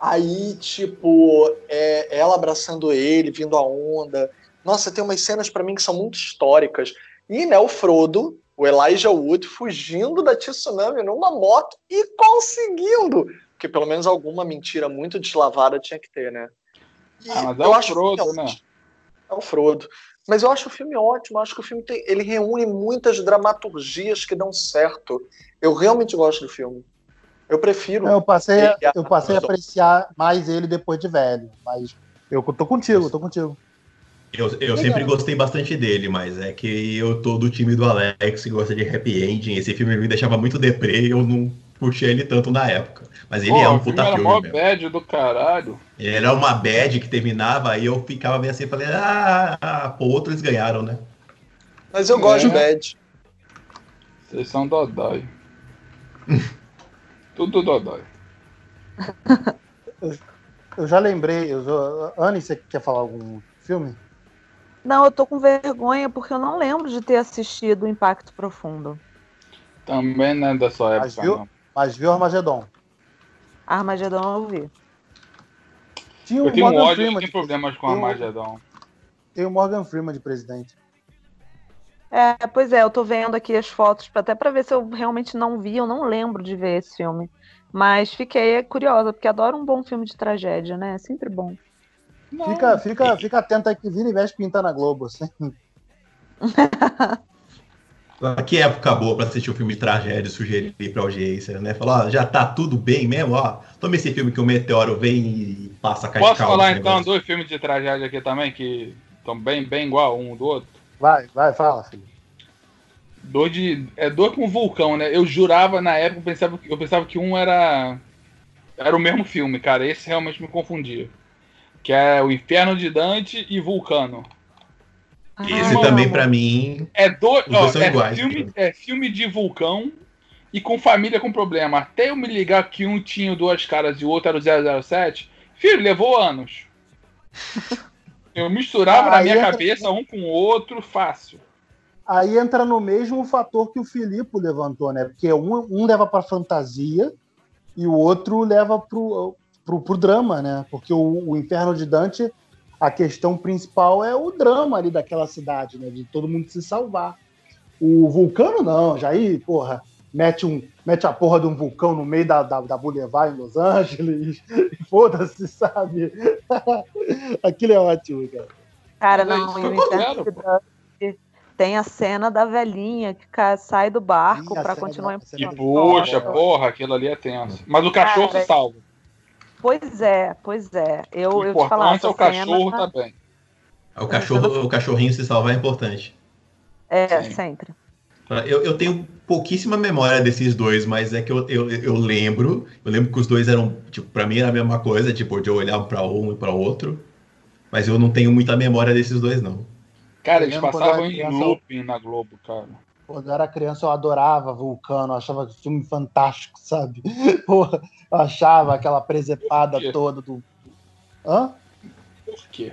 Aí, tipo, é ela abraçando ele, vindo a onda. Nossa, tem umas cenas pra mim que são muito históricas. E, né, o Frodo, o Elijah Wood, fugindo da tsunami numa moto e conseguindo porque pelo menos alguma mentira muito deslavada tinha que ter, né? E Ah, mas é eu o Frodo, né? É o Frodo. Mas eu acho o filme ótimo, eu acho que o filme tem, ele reúne muitas dramaturgias que dão certo. Eu realmente gosto do filme. Eu prefiro. Eu passei, a- é eu passei a apreciar mais ele depois de velho, mas eu tô contigo, tô contigo. Eu, eu sempre gostei bastante dele, mas é que eu tô do time do Alex que gosta de happy ending. Esse filme me deixava muito deprê e eu não curti ele tanto na época. Mas ele Pô, é um filme puta era filme mó mesmo. bad do caralho. Ele era uma bad que terminava e eu ficava bem assim, falei, ah, ah, pô, outros ganharam, né? Mas eu gosto de É. Bad. Vocês são dodói. Tudo dodói. Eu já lembrei, eu já... Anne, você quer falar algum filme? Não, eu tô com vergonha porque eu não lembro de ter assistido o Impacto Profundo. Também não é da sua Mas época, viu? não. Mas viu Armagedon. Armagedon eu vi. Tinha Eu tenho um Morgan ódio, eu Freeman. tenho problemas com Eu- Armagedon. Tem o Morgan Freeman de presidente. É, pois é, eu tô vendo aqui as fotos pra- até pra ver se eu realmente não vi, eu não lembro de ver esse filme. Mas fiquei curiosa, porque adoro um bom filme de tragédia, né? É sempre bom. Fica, fica, fica atento aí que vira e mexe pintar na Globo, assim. Que época boa pra assistir um filme de tragédia e sugerir pra audiência, né? Falar, ó, já tá tudo bem mesmo, ó. Toma esse filme que o meteoro vem e passa a Posso falar então dois filmes de tragédia aqui também, que estão bem, bem igual um do outro? Vai, vai, fala, filho. Dois de. É dois com vulcão, né? Eu jurava na época, eu pensava, que- eu pensava que um era. Era o mesmo filme, cara. Esse realmente me confundia. Que é o Inferno de Dante e Vulcano. Esse Ah, também, pra mim, É, dois ó, é, iguais, filme, cara. é filme de vulcão e com família com problema. Até eu me ligar que um tinha duas caras e o outro era o 007, filho, levou anos. Eu misturava Ah, na minha aí entra- cabeça um com o outro fácil. Aí entra no mesmo fator que o Filipe levantou, né? Porque um, um leva pra fantasia e o outro leva pro, pro, pro drama, né? Porque o, o Inferno de Dante, a questão principal é o drama ali daquela cidade, né? De todo mundo se salvar. O Vulcano, não, já aí, porra, mete, um, mete a porra de um vulcão no meio da, da, da Boulevard em Los Angeles, foda-se, sabe? Aquilo é ótimo, cara. Cara, é não, isso e que o eu Inferno quero, de pô. Dante tem a cena da velhinha que sai do barco Ih, a pra cena continuar da- em E da- puxa, porra, aquilo ali é tenso. Mas o cachorro Cara, se salva. Pois é, pois é. Eu, O eu te falar, é o cachorro cena, tá bem. o, cachorro, o cachorrinho se salvar é importante. É, Sim. sempre. Eu, eu tenho pouquíssima memória desses dois, mas é que eu, eu, eu lembro. Eu lembro que os dois eram, tipo, pra mim era a mesma coisa, tipo, de eu olhar pra um e pra outro. Mas eu não tenho muita memória desses dois, não. Cara, eles passavam eu em criança, looping na Globo, cara. Quando eu era criança, eu adorava Vulcano, eu achava que filme fantástico, sabe? Porra, eu achava aquela presepada toda do. Hã? Por quê?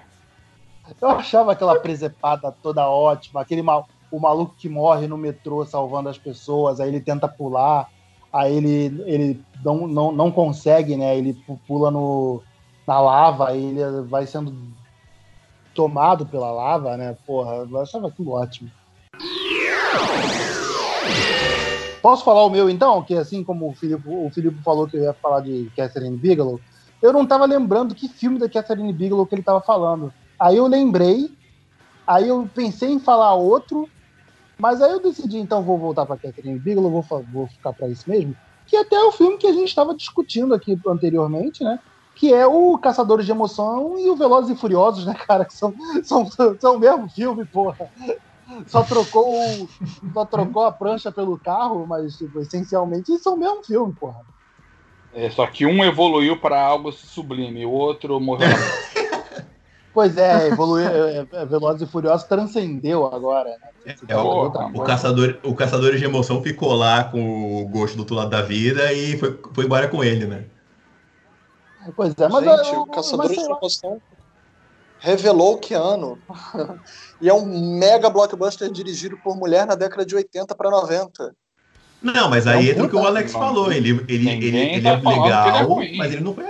Eu achava aquela presepada toda ótima, aquele mal, o maluco que morre no metrô salvando as pessoas, aí ele tenta pular, aí ele, ele não, não, não consegue, né? Ele pu- pula no, na lava, aí ele vai sendo tomado pela lava, né? Porra, eu achava aquilo ótimo. Posso falar o meu então? Que assim como o Filipe, o Filipe falou que eu ia falar de Catherine Bigelow, eu não tava lembrando que filme da Catherine Bigelow que ele tava falando. Aí eu lembrei, aí eu pensei em falar outro, mas aí eu decidi, então vou voltar para Catherine Bigelow, vou, vou ficar para isso mesmo, que até é o filme que a gente estava discutindo aqui anteriormente, né? Que é o Caçadores de Emoção e o Velozes e Furiosos, né, cara? Que são, são, são o mesmo filme, porra. Só trocou, só trocou a prancha pelo carro, mas tipo, essencialmente são o mesmo filme, porra. É, só que um evoluiu para algo sublime, o outro morreu. Pois é, evoluiu, é, é, Velozes e Furiosos transcendeu agora, né? É, o, o, caçador, o caçador de emoção ficou lá com o gosto do outro lado da vida e foi, foi embora com ele, né? Pois é, mas Gente, eu- o sei de. Emoção revelou o Keanu. e é um mega blockbuster dirigido por mulher na década de 80 para 90. Não, mas aí Não, entra o que o Alex não. falou. Ele, ele, ele, ele tá é que ele é legal, ruim. mas ele não foi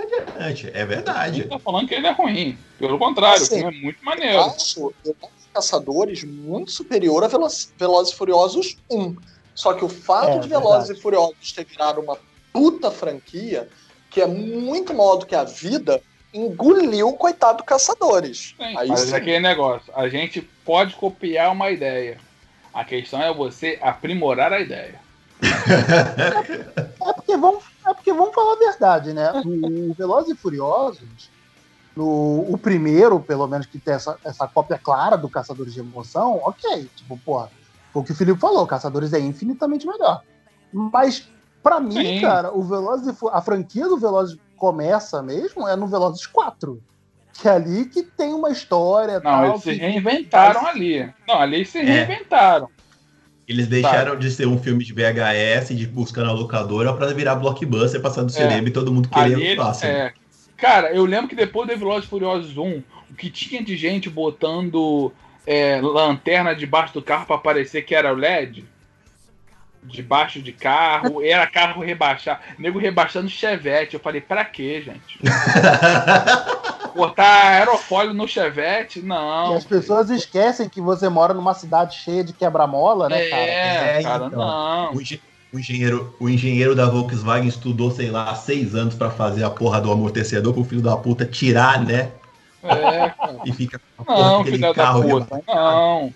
É verdade. Tá falando que ele é ruim. Pelo contrário, Assim, o filme é muito Eu maneiro. acho, eu acho Caçadores muito superior a Veloz- Velozes e Furiosos 1. Só que o fato É, de Velozes verdade. e Furiosos ter virado uma puta franquia, que é muito maior do que a vida, engoliu o coitado do Caçadores. Sim, Aí mas sim. é aquele negócio. A gente pode copiar uma ideia. A questão é você aprimorar a ideia. É porque vamos, é porque vamos falar a verdade, né? O, o Velozes e Furiosos, no, o primeiro, pelo menos, que tem essa, essa cópia clara do Caçadores de Emoção, ok. Tipo, porra, foi o que o Felipe falou, Caçadores é infinitamente melhor. Mas, pra mim, Sim. cara, o Velozes e a franquia do Velozes começa mesmo é no Velozes 4. Que é ali que tem uma história Não, tal. eles se que- reinventaram ali. Não, ali se reinventaram. Eles deixaram de ser um filme de VHS, de buscar na locadora, pra virar blockbuster, passar do cinema e todo mundo Ali, querer o eles- é, cara, eu lembro que depois do Velozes Furiosos 1, o que tinha de gente botando é, lanterna debaixo do carro pra parecer que era o LED, debaixo de carro, era carro rebaixar, nego rebaixando chevette. Eu falei, pra quê, gente? Botar aerofólio no chevette? E Não. as pessoas esquecem que você mora numa cidade cheia de quebra-mola, né, cara? É, É, cara, então. não. O, engen- o engenheiro, o engenheiro da Volkswagen estudou, sei lá, seis anos pra fazer a porra do amortecedor pro filho da puta tirar, né? É, cara. E fica com a porra Não, filha da carro puta, não.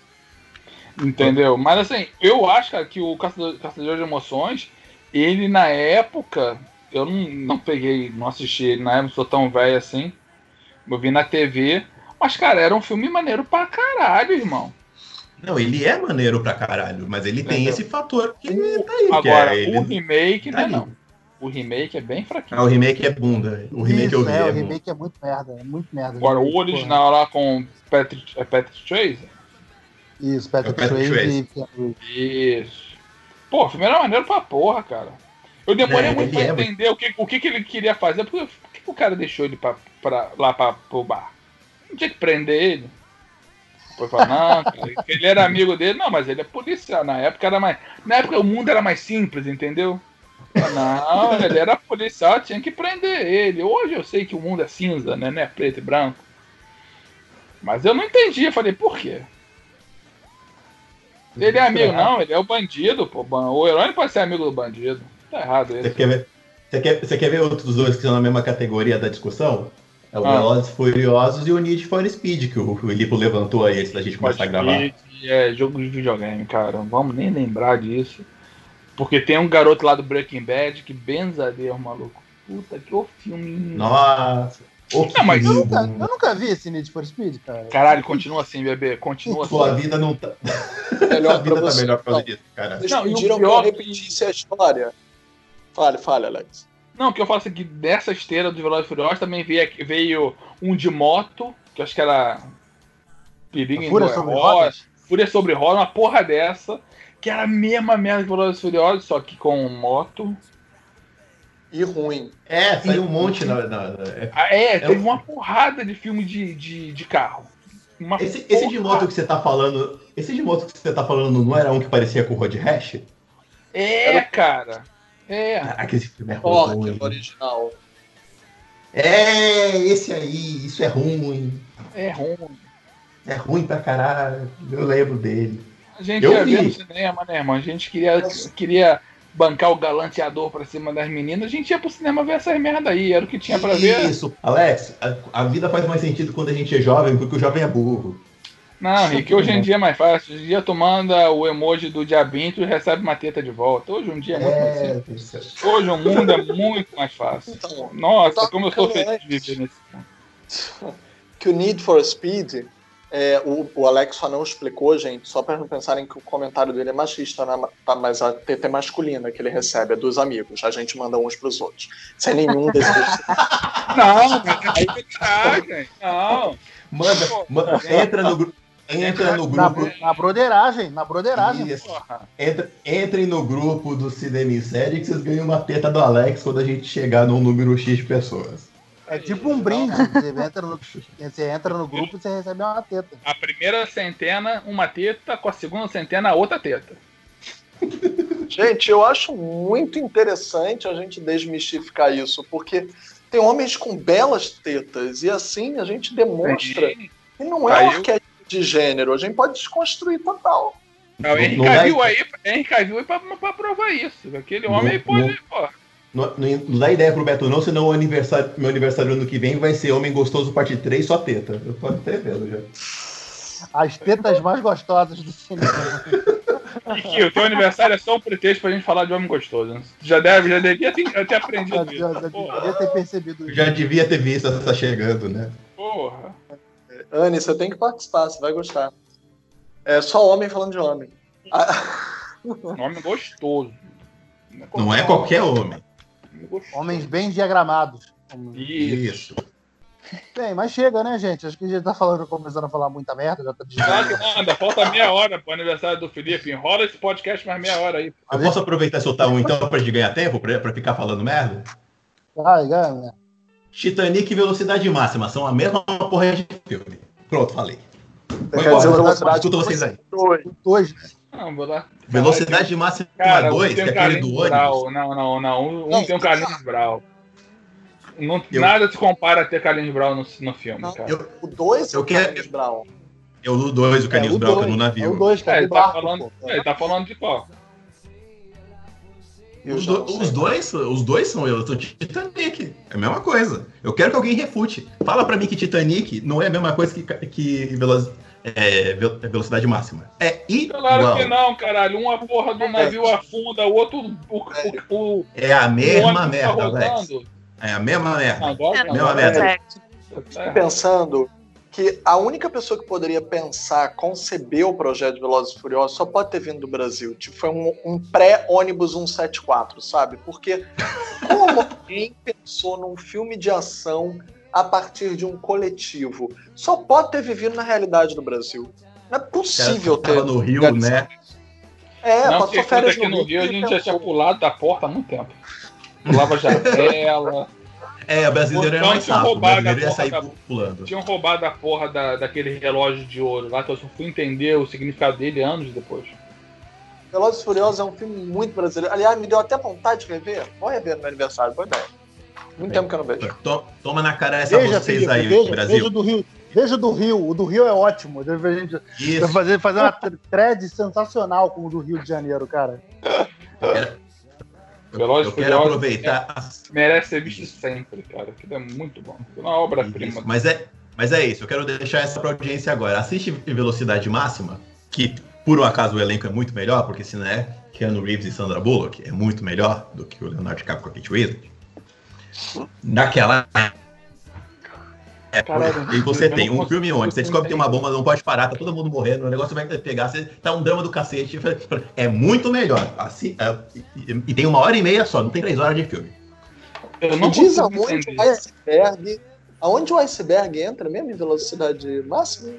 Entendeu? Mas assim, eu acho, cara, que o Caçador, Caçador de Emoções, ele na época, eu não, não peguei, não assisti ele na época, não sou tão velho assim. Eu vi na TV. Mas, cara, era um filme maneiro pra caralho, irmão. Não, ele é maneiro pra caralho, mas ele tem Entendeu? esse fator que tá aí. que Agora, é, ele... o remake tá não é não. O remake é bem fraquinho. Ah, o remake é bunda. O remake Isso, eu vi. é, é o remake é muito merda, é muito merda. Agora, o original lá com Patrick, é Patrick Swayze? Isso, Patrick, É o Patrick Swayze Swayze. e. Isso. Pô, o filme era maneiro pra porra, cara. Eu demorei É, muito pra é, entender o, que, o que, que ele queria fazer. Por que, o cara deixou ele pra, pra, lá pra, pro bar? Não tinha que prender ele. Depois falou, não, cara, ele era amigo dele. Não, mas ele é policial. Na época era mais. Na época o mundo era mais simples, entendeu? Não, ele era policial, tinha que prender ele. Hoje eu sei que o mundo é cinza, né? Não é preto e branco. Mas eu não entendi. Eu falei, por quê? Ele é amigo, não, ele é o bandido, pô. O herói não pode ser amigo do bandido. Tá errado Você isso. quer, ver, você, quer, você quer ver outros dois que são na mesma categoria da discussão? É o Ah. Velozes Furiosos e o Need for Speed, que o Filipe levantou aí antes da gente começar a gravar. É jogo de videogame, cara. Não vamos nem lembrar disso. Porque tem um garoto lá do Breaking Bad que benza Deus, maluco. Puta que o filme. Nossa. Não, mas- Eu nunca, eu nunca vi esse Need for Speed, cara. Caralho, continua assim, bebê. Continua Sua assim. vida não tá. Melhor Sua vida tá você. melhor por causa disso, cara. Vocês Não, e o pediram que eu pior que- repetisse a história. Fale, fale, Alex. Não, o que eu falo é que dessa esteira do Velozes Furiosos também veio, veio um de moto, que eu acho que era Perigo em Fúria sobre Rodas. rodas? Fúria sobre roda, uma porra dessa, que era a mesma merda de Velozes Furiosos, só que com moto. E ruim. É, saiu um monte na. na- na- é. Ah, é, teve um- uma porrada de filme de, de, de carro. Uma Esse, esse de moto que você tá falando. Esse de moto que você tá falando não era um que parecia com o Road Rash? É, cara. É. Aquele filme é ruim. original. É, esse aí, isso é ruim. É ruim. É ruim pra caralho. Eu lembro dele. A gente Eu ia ver vi. no cinema, né, irmão? A gente queria, queria bancar o galanteador pra cima das meninas. A gente ia pro cinema ver essas merda aí. Era o que tinha pra ver. Isso, Alex, a, a vida faz mais sentido quando a gente é jovem, porque o jovem é burro. Não, Rick, hoje em dia é mais fácil. Hoje em dia tu manda o emoji do diabinho e recebe uma teta de volta. Hoje em dia é muito mais É, do céu. Hoje o mundo é muito mais fácil. Então, Nossa, Tá como eu tô feliz de viver nesse mundo. que o Need for Speed, é, o, o Alex só não explicou, gente, só para não pensarem que o comentário dele é machista, né? Tá, mas a TT masculina que ele recebe é dos amigos. A gente manda uns pros outros. Sem nenhum desses. Não, mas aí. Não. Manda, ma- entra no grupo. Entra no Na, grupo. bro- na broderagem, na broderagem. Isso. Porra. Entra, entrem no grupo do Cinema em Série que vocês ganham uma teta do Alex quando a gente chegar num número X de pessoas. É tipo um brinde. Você entra, no, você entra no grupo e você recebe uma teta. A primeira centena, uma teta, com a segunda centena, outra teta. Gente, eu acho muito interessante a gente desmistificar isso, porque tem homens com belas tetas, e assim a gente demonstra E- que não é um arquétipo de gênero, a gente pode desconstruir total. Não, o Henrique Não é- Cavill aí, Henrique Cavill aí pra, pra provar isso. Aquele Não- homem aí pode, não- pô. Não, não, não dá ideia pro Beto não, senão o aniversário, meu aniversário ano que vem vai ser Homem Gostoso Parte 3, só teta. Eu tô até vendo já. As tetas mais gostosas do cinema. Que o teu aniversário é só um pretexto pra gente falar de homem gostoso. né? Já deve, já devia ter, ter aprendido Já, isso. já, já deveria ter percebido isso. já devia ter visto essa chegando, né? porra. Anne, você tem que participar, você vai gostar. É só homem falando de homem. Homem gostoso. Não é qualquer homem. Homem gostoso. Homens bem diagramados. Isso. Bem, mas chega, né, gente? Acho que a gente tá falando, começando a falar muita merda, já tá não, ainda falta meia hora pro aniversário do Felipe. Enrola esse podcast mais meia hora aí. Eu posso aproveitar e soltar um então pra gente ganhar tempo, pra, pra ficar falando merda? Ai, né? Titanic e Velocidade Máxima são a mesma porra de filme. Pronto, falei. quer Vou dizer, embora, velocidade escuta vocês aí. dois. Dois. Não, vou lá. Velocidade Máxima Cara, 2, um que é aquele do ônibus. Brau. Não, não, não. Um, Não, tem um Carlinhos Brau. Não, Eu- Nada se compara a ter Carlinhos Brau no, no filme, Não, cara. Eu, O dois é Eu o quero- Carlinhos Brown. eu o 2, o Carlinhos É, Brau, que dois. no É o navio. dois, É, cara, ele tá, barco, falando, pô. ele tá falando de qual? Eu Os, do- os dois, os dois são eu, sou Titanic. É a mesma coisa. Eu quero que alguém refute. Fala pra mim que Titanic não é a mesma coisa que, que Veloz- é, Vel- Velocidade Máxima. É Claro igual. que não, caralho. Uma porra do navio afunda, o outro. O, o, o, É a o mesma tá merda, Alex. rodando. É a mesma merda. Agora, Mesma agora merda. é- Fico pensando que a única pessoa que poderia pensar, conceber o projeto de Velozes e Furiosos só pode ter vindo do Brasil. Tipo, foi um, um pré-ônibus 174, sabe? Porque como alguém pensou num filme de ação a partir de um coletivo? Só pode ter vivido na realidade do Brasil. Não é possível ter. Tava no Rio, né? É, não, passou férias aqui no Rio a e gente já tinha pulado da porta há muito tempo. Pulava janela. É, o brasileiro é Então, mais tinha fácil. O roubado a brasileiro ia porra sair da- pulando. Tinham roubado a porra da, daquele relógio de ouro lá, que eu só fui entender o significado dele anos depois. Velozes e Furiosos é um filme muito brasileiro. Aliás, me deu até vontade de rever. Vou rever no meu aniversário, boa ideia. Muito tempo que eu não vejo. To- Toma na cara essa Veja, vocês Felipe, aí, veja, Brasil. veja o do Rio. Veja o do Rio. O do Rio é ótimo. Deve a gente Isso. fazer, fazer uma thread sensacional com o do Rio de Janeiro, cara. Eu, Velozes eu quero aproveitar. as- Merece ser visto sempre, cara. Aquilo é muito bom. Aquilo é uma obra-prima. Mas é, mas é isso, eu quero deixar essa pra audiência agora. Assiste Velocidade Máxima, que por um acaso o elenco é muito melhor, porque se não é Keanu Reeves e Sandra Bullock, é muito melhor do que o Leonardo DiCaprio com a Kate Winslet. Naquela É, Caralho, e você tem não um filme onde você descobre que tem uma bomba, não pode parar, tá todo mundo morrendo, o negócio vai pegar, você tá um drama do cacete. É muito melhor. Assim, é, e, e tem uma hora e meia só, não tem três horas de filme. Eu não diz aonde o iceberg. Aonde o iceberg entra mesmo em velocidade máxima?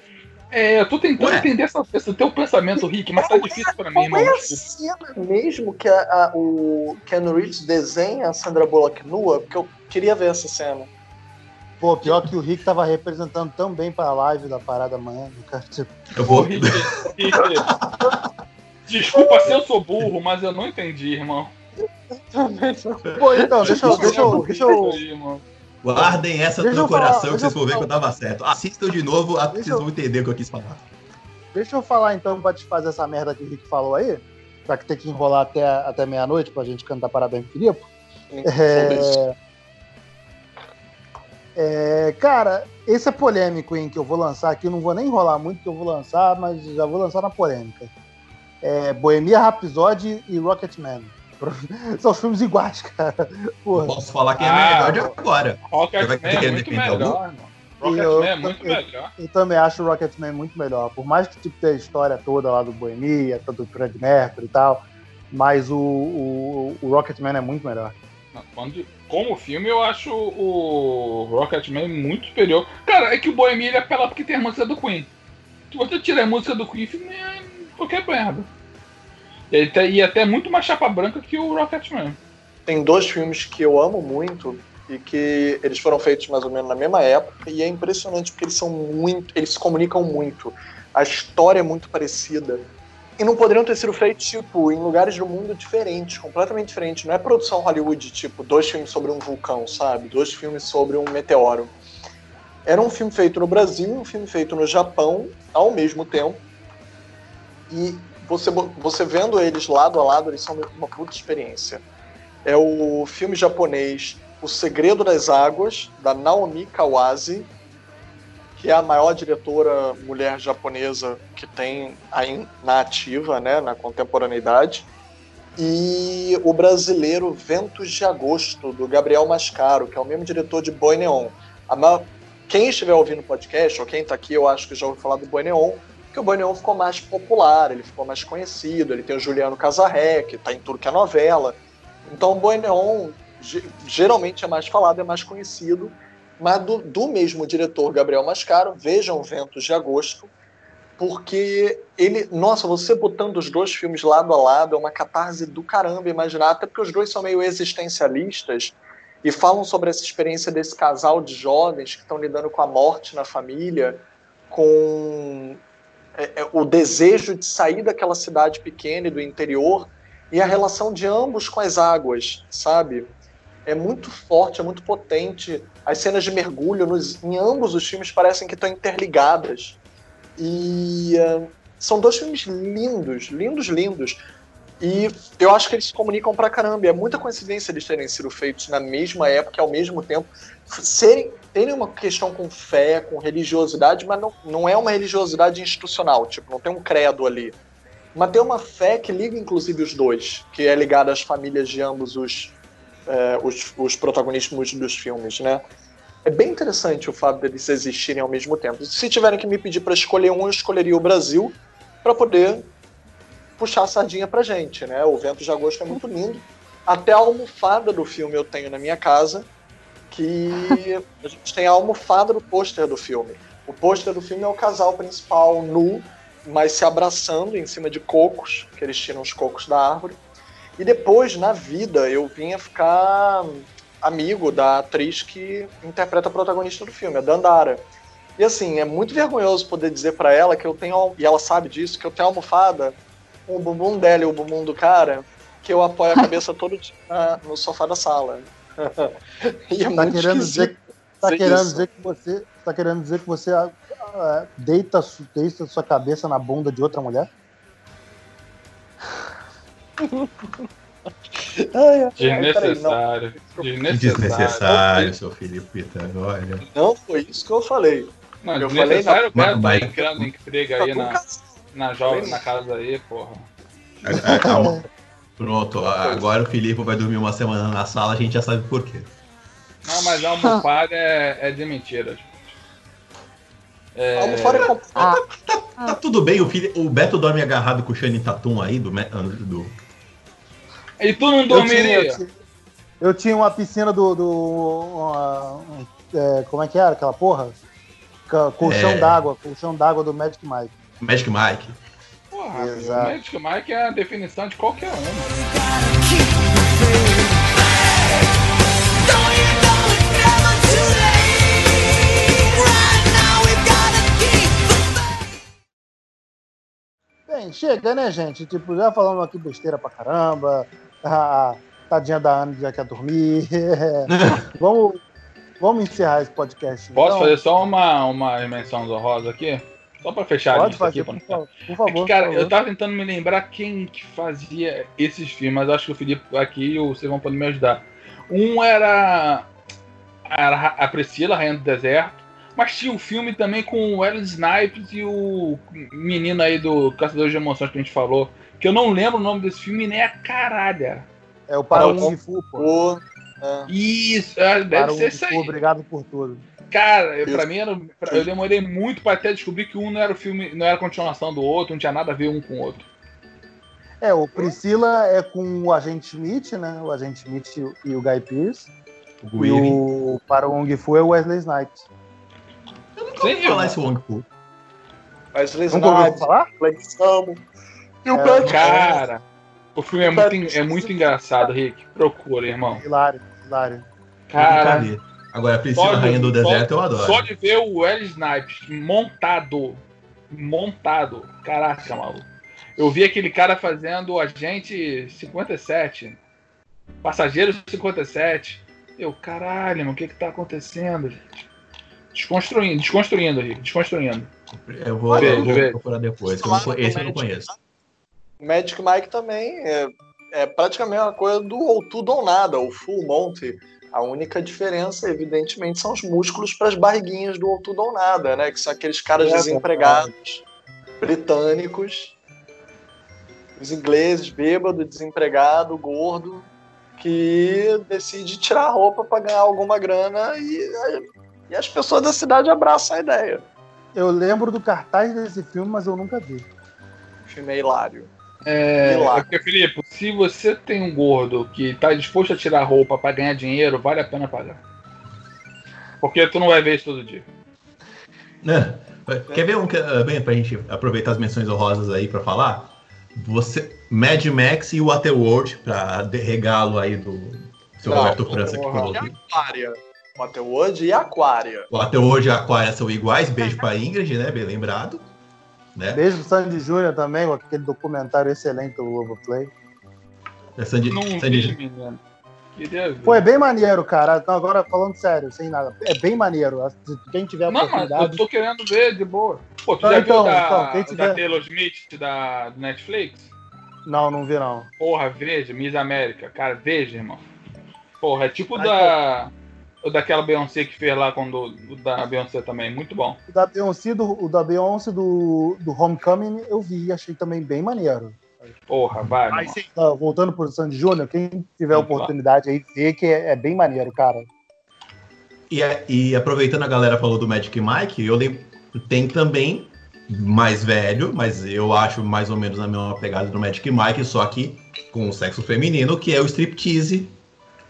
É, eu tô tentando Ué. entender essa, esse teu pensamento, Rick, mas tá difícil pra mim, irmão. é a cena mesmo que a- a- o Ken Reeves desenha a Sandra Bullock nua? Porque eu queria ver essa cena. Pô, pior que o Rick tava representando tão bem pra live da parada amanhã. Cara, tipo, Eu vou. Rick, Rick, Desculpa se eu sou burro, mas eu não entendi, irmão. Pô, então, deixa eu. Deixa eu, deixa eu Aí, irmão. Guardem essa Deixa no falar, coração que deixa vocês vão ver que eu tava certo. Assistam de novo, a- vocês eu- vão entender o que eu quis falar. Deixa eu falar então pra desfazer essa merda que o Rick falou aí, já que tem que enrolar até, até meia-noite pra gente cantar parabéns pro Filipe. É... É, cara, esse é polêmico, hein, que eu vou lançar aqui. Eu não vou nem enrolar muito que eu vou lançar, mas já vou lançar na polêmica. É, Bohemia Rhapsody e Rocketman. São os filmes iguais, cara. Porra. Posso falar quem é Ah, melhor de agora. Você Rocketman vai é querer muito melhor, eu- Rocketman é muito eu- melhor. Eu também acho o Rocketman muito melhor. Por mais que tipo, tenha a história toda lá do Bohemia, todo o Fred Mercury e tal, mas o, o, o Rocketman é muito melhor. Quando, como filme, eu acho o Rocketman muito superior. Cara, é que o Bohemia ele apela porque tem a música do Queen. Se você tirar a música do Queen, o filme é qualquer merda. E tem- e até muito mais chapa branca que o Rocketman. Tem dois filmes que eu amo muito e que eles foram feitos mais ou menos na mesma época e é impressionante porque eles são muito, eles se comunicam muito. A história é muito parecida. E não poderiam ter sido feitos, tipo, em lugares do mundo diferentes, completamente diferentes. Não é produção Hollywood, tipo, dois filmes sobre um vulcão, sabe? Dois filmes sobre um meteoro. Era um filme feito no Brasil e um filme feito no Japão ao mesmo tempo. E você, você vendo eles lado a lado, eles são uma puta experiência. É o filme japonês O Segredo das Águas, da Naomi Kawase, que é a maior diretora mulher japonesa que tem aí na ativa, né, na contemporaneidade. E o brasileiro Ventos de Agosto, do Gabriel Mascaro, que é o mesmo diretor de Boi Neon. Quem estiver ouvindo o podcast, ou quem está aqui, eu acho que já ouviu falar do Boi Neon, porque o Boi Neon ficou mais popular, ele ficou mais conhecido, ele tem o Juliano Casarré, que está em tudo que é novela. Então o ge- geralmente é mais falado, é mais conhecido, mas do, do mesmo diretor Gabriel Mascaro, vejam Ventos de Agosto, porque ele, nossa, você botando os dois filmes lado a lado é uma catarse do caramba imaginar, até porque os dois são meio existencialistas e falam sobre essa experiência desse casal de jovens que estão lidando com a morte na família, com é, é, o desejo de sair daquela cidade pequena e do interior e a relação de ambos com as águas, sabe? É muito forte, é muito potente. As cenas de mergulho nos, em ambos os filmes parecem que estão interligadas. E uh, são dois filmes lindos, lindos, lindos. E eu acho que eles se comunicam pra caramba. É muita coincidência eles terem sido feitos na mesma época, ao mesmo tempo, serem, terem uma questão com fé, com religiosidade, mas não, não é uma religiosidade institucional, tipo, não tem um credo ali. Mas tem uma fé que liga, inclusive, os dois, que é ligada às famílias de ambos os, é, os, os protagonistas dos filmes, né? É bem interessante o fato deles existirem ao mesmo tempo. Se tiverem que me pedir para escolher um, eu escolheria o Brasil para poder puxar a sardinha pra gente, né? O Vento de Agosto é muito lindo. Até a almofada do filme eu tenho na minha casa, que a gente tem a almofada do pôster do filme. O pôster do filme é o casal principal nu, mas se abraçando em cima de cocos, que eles tiram os cocos da árvore. E depois, na vida, eu vinha ficar amigo da atriz que interpreta a protagonista do filme, a Dandara. E assim, é muito vergonhoso poder dizer para ela que eu tenho, e ela sabe disso, que eu tenho almofada o bumbum dela e o bumbum do cara, que eu apoio a cabeça todo dia na- no sofá da sala. E é Tá muito querendo dizer, tá querendo isso. dizer que você. Tá querendo dizer que você ah, deita, deita sua cabeça na bunda de outra mulher? Ai, peraí, não. Desnecessário. Desnecessário. Desnecessário, seu Felipe Pitano, olha. Não foi isso que eu falei. Não, Eu falei desnecessário o cara Mas- tá entrando Tá aí com na, casa. na jovem, na casa aí, porra. A- a- Calma. Pronto, agora o Felipe vai dormir uma semana na sala, a gente já sabe por quê. Não, mas a almofada é, é de mentira. gente. É, fora e comprar. Ah, Tá tudo bem, o, filho, o Beto dorme agarrado com o Shane Tatum aí do, do. E tu não Eu tinha, dormiria? eu tinha- eu tinha uma piscina do. do uma- um- é, como é que era aquela porra? Colchão É. d'água, colchão d'água do Magic Mike. Magic Mike. Porra, meu, Exato. o Magic Mike é a definição de qualquer um. Bem, chega, né, gente? Tipo, já falamos aqui besteira pra caramba. A tadinha da Ana já quer dormir. vamos, vamos encerrar esse podcast. Posso então. fazer só uma, uma menção honrosa aqui? Só pra fechar a Pode lista aqui. fazer, pra por. Por favor, É que, cara, por eu favor. tava tentando me lembrar quem que fazia esses filmes, mas acho que o Felipe aqui ou vocês vão poder me ajudar. Um era a, a Priscila, Rainha do Deserto, mas tinha um filme também com o Wesley Snipes e o menino aí do Caçador de Emoções que a gente falou, que eu não lembro o nome desse filme nem a caralho. É o Para Para um Fu, pô. O- é. Isso, é, deve Para um ser isso Fu, aí. obrigado por tudo. Cara, eu- pra Isso. mim era, pra- eu demorei muito pra até descobrir que um não era o filme, não era a continuação do outro, não tinha nada a ver um com o outro. É, o Priscila é com o Agente Smith, né? O Agente Smith e o- o Guy Pearce. O E o Para um Fu é o Wesley Snipes. Eu nunca ouvi falar esse Wong Fu. Mas eles Nunca ouviu não, falar? E o É. Cara, o filme é muito, é muito engraçado, Rick. Procura, irmão. Hilário, hilário. Cara. Agora, a Priscila Só de- Rainha do Deserto eu adoro. só de ver o Wesley Snipes montado, montado, caraca, maluco. Eu vi aquele cara fazendo o agente 57, passageiro 57. Eu, caralho, mano, o que que tá acontecendo, gente? Desconstruindo, desconstruindo, Rick, desconstruindo. Eu vou, Veja, eu vou procurar depois. que eu não esse eu não conheço. Magic Mike também é, é praticamente uma coisa do ou tudo ou nada, o full monty. A única diferença, evidentemente, são os músculos para as barriguinhas do tudo ou nada, né? Que são aqueles caras É, desempregados, britânicos, os ingleses, bêbado, desempregado, gordo, que decide tirar a roupa para ganhar alguma grana e, e as pessoas da cidade abraçam a ideia. Eu lembro do cartaz desse filme, mas eu nunca vi. O filme é hilário. É, Milagre. é porque, Felipe, se você tem um gordo que tá disposto a tirar roupa pra ganhar dinheiro, vale a pena pagar. Porque tu não vai ver isso todo dia. Né? Quer ver um que, uh, bem, pra gente aproveitar as menções honrosas aí pra falar? Você, Mad Max e Waterworld, pra de- regalo aí do seu Não, Roberto França que falou. E Aquária. Waterworld e Aquária. Waterworld e Aquária são iguais, beijo pra Ingrid, né? Bem lembrado. Né? Beijo pro Sandy Júnior também, com aquele documentário excelente do Globoplay. É Sandy, Não Sandy- vi. Pô, é bem maneiro, cara. Então, agora falando sério, sem nada. É bem maneiro. Se Quem tiver Não, mas eu oportunidade. tô querendo ver de boa. Pô, tu Não, já então, viu da, então, quem da tiver- Taylor Smith da do Netflix? Não, não vi não. Porra, veja, Miss América. Cara, veja, irmão. Porra, é tipo Ai, da. O Daquela Beyoncé que fez lá com o da Beyoncé também. Muito bom. O da Beyoncé do, o da Beyoncé do, do Homecoming eu vi e achei também bem maneiro. Porra, vai. Mas, sim, ah, voltando pro Sandy Júnior, quem tiver a Vamos lá. oportunidade aí, vê que é, é bem maneiro, cara. E, é- e aproveitando a galera falou do Magic Mike, eu lembro, tem também mais velho, mas eu acho mais ou menos a mesma pegada do Magic Mike, só que com o sexo feminino, que é o striptease,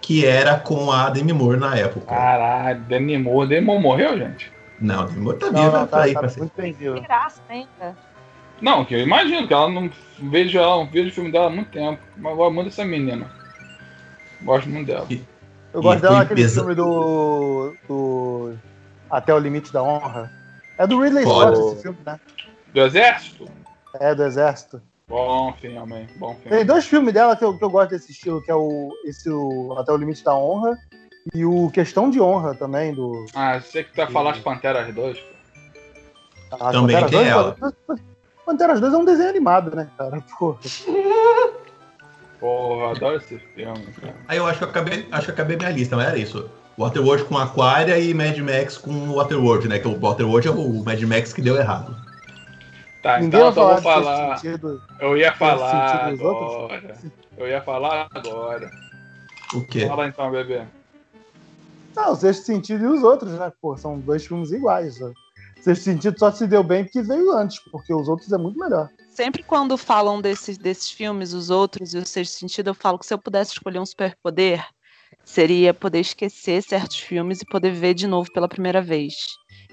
que era com a Demi Moore na época. Caralho, Demi Moore. Demi Moore morreu, gente? Não, Demi Moore tá viva tá tá, aí tá pra ser. muito graça ainda. Não, que eu imagino que ela não vejo ela, não vejo o filme dela há muito tempo. Mas eu gosto muito dessa menina. Gosto muito dela. Eu gosto E dela naquele pesa- filme do, do Até o Limite da Honra. É do Ridley. Scott esse filme, né? Do Exército? É, do Exército. Bom filme, hein? Bom filme. Tem dois filmes dela que eu, que eu gosto desse estilo, que é o, esse, o Até o Limite da Honra e o Questão de Honra também, do... Ah, você que vai falar as Panteras 2, pô. Ah, Também Panteras tem 2, ela. Panteras 2 é um desenho animado, né, cara? Porra, eu adoro esse filme, cara. Aí eu acho que eu acabei, acho que eu acabei minha lista, mas era isso. Waterworld com Aquaria e Mad Max com Waterworld, né? Que o Waterworld é o Mad Max que deu errado. Tá, Ninguém então eu vou falar. sentido. Eu ia falar sentido dos outros? agora. Eu ia falar agora. O quê? Fala então, bebê. Não, o Sexto Sentido e os outros, né? Pô, são dois filmes iguais. Né? Sexto Sentido só se deu bem porque veio antes, porque os outros é muito melhor. Sempre quando falam desses, desses filmes, os outros e o Sexto Sentido, eu falo que se eu pudesse escolher um superpoder, seria poder esquecer certos filmes e poder ver de novo pela primeira vez.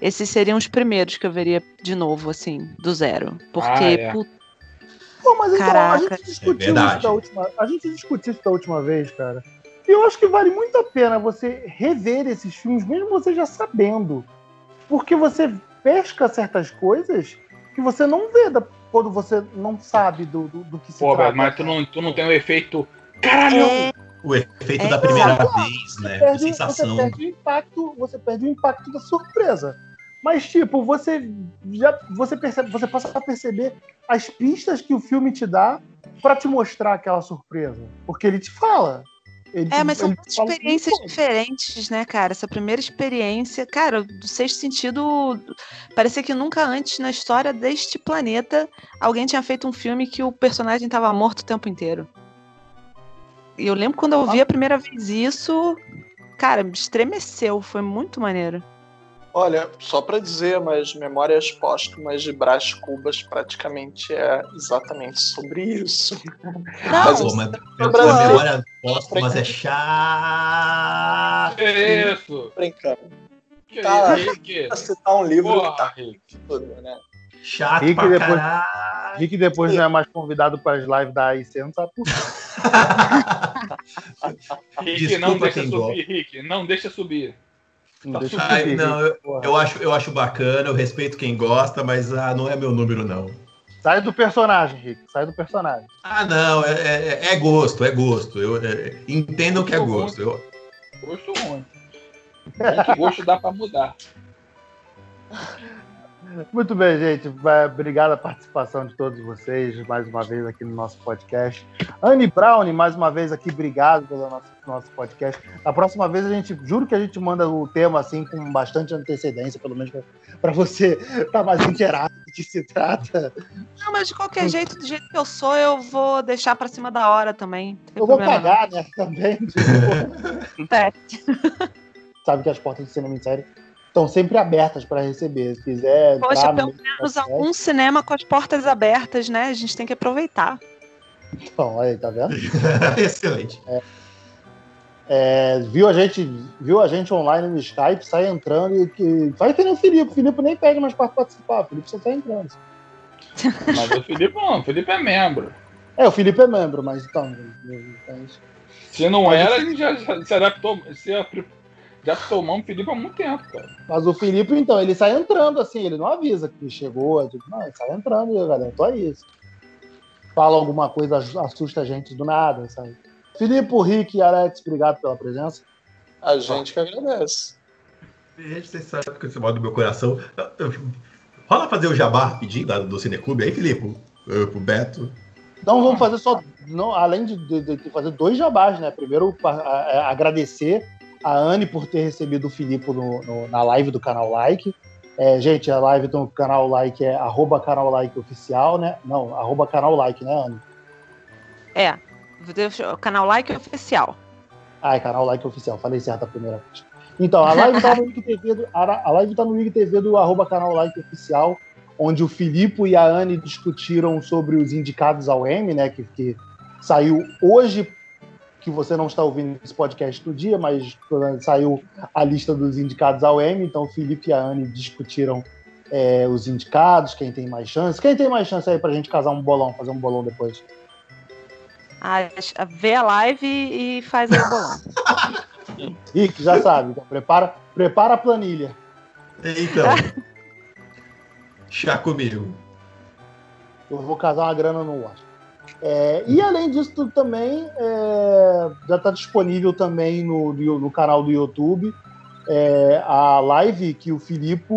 Esses seriam os primeiros que eu veria de novo, assim, do zero. Porque, Ah, é. puta, Pô, mas então, a Caraca. gente discutiu É isso da última. A gente discutiu isso da última vez, cara. E eu acho que vale muito a pena você rever esses filmes, mesmo você já sabendo. Porque você pesca certas coisas que você não vê da- quando você não sabe do, do, do que se Pô, trata. mas tu não, tu não tem o efeito. Caralho! é, O efeito É, da primeira exato. vez, né? Você A perde, você sensação. perde o impacto, você perde o impacto da surpresa. Mas, tipo, você já você percebe, você passa a perceber as pistas que o filme te dá pra te mostrar aquela surpresa. Porque ele te fala. Ele É, mas são experiências diferentes, né, cara? Essa primeira experiência, cara, do sexto sentido, parecia que nunca antes na história deste planeta alguém tinha feito um filme que o personagem tava morto o tempo inteiro. E eu lembro quando eu vi a primeira vez isso, cara, me estremeceu, foi muito maneiro. Olha, só pra dizer, mas Memórias Póstumas de Brás Cubas praticamente é exatamente sobre isso. Não, Mas Pô, mas no a Brasil- memória póstumas é chato. Que isso? Brincando. Que Tá. isso, Rick? Pra citar um livro que Porra, tá Rick. tudo, né? Chato Rick pra depois- caralho. Que depois não é mais convidado para as lives da AIC, não sabe por quê. Rick, Desculpa não deixa subir, Rick. Não deixa subir. Não deixa eu Ai, não, eu, eu acho, eu acho bacana, eu respeito quem gosta, mas ah, não é meu número, não. Sai do personagem, Rick. Sai do personagem. Ah, não, é, é- é gosto, é gosto. Eu, é, entendam que é gosto. Eu, Gosto ruim. Que gosto dá pra mudar. Muito bem, gente. Obrigado a participação de todos vocês mais uma vez aqui no nosso podcast. Anne Brown, mais uma vez aqui, obrigado pelo nosso, nosso podcast. A próxima vez a gente, juro que a gente manda o tema assim com bastante antecedência, pelo menos para você estar mais inteirado do que se trata. Não, mas de qualquer jeito, do jeito que eu sou, eu vou deixar pra cima da hora também. Eu vou problema não. cagar, né? Também. tipo, sabe que as portas do cinema em série estão sempre abertas para receber. Se quiser. Poxa, pelo menos algum cinema com as portas abertas, né? A gente tem que aproveitar. Então, olha aí, tá vendo? excelente. É, viu, a gente, viu a gente online no Skype, sai entrando e que. Faz que nem o Felipe. O Felipe nem pede mais para participar. O Felipe só tá entrando. Mas o Felipe não, o Felipe é membro. É, o Felipe é membro, mas então. Se não Mas era, ele já, já se adaptou. Se já tomou o Felipe há muito tempo, cara. Mas o Felipe, então, ele sai entrando assim, ele não avisa que chegou. Tipo, não, ele sai entrando, e, galera, tô aí. Fala alguma coisa, assusta a gente do nada, sabe? Filipe, Rick e Alex, obrigado pela presença. A gente que agradece. Gente, Vocês sabem que você mora do meu coração. Rola fazer o jabá rapidinho da- do Cineclube aí, Felipe? Eu, pro Beto. Então vamos fazer só, não, além de, de- de fazer dois jabás, né? Primeiro, a- a- agradecer a Anne por ter recebido o Filipe no- no- na live do canal Like. É, gente, a live do canal Like é arroba canal Like oficial, né? Não, arroba canal Like, né, Anne? É. Canal like oficial. Ah, é canal Like oficial, falei certo a primeira vez. Então, a live tá no IGTV do, a live tá no IGTV do arroba canal Like oficial, onde o Filipe e a Anne discutiram sobre os indicados ao M, né? Que, que saiu hoje, que você não está ouvindo esse podcast no dia, mas saiu a lista dos indicados ao M. Então, o Felipe e a Anne discutiram é, os indicados, quem tem mais chance. Quem tem mais chance aí pra gente casar um bolão, fazer um bolão depois? Ah, vê a live e faz o bolão. Rick, já sabe. Então, prepara, prepara a planilha. Então. Chá comigo. Eu vou casar uma grana no Oscar. É, e além disso também, é, já está disponível também no, no, canal do YouTube é, a live que o Filipe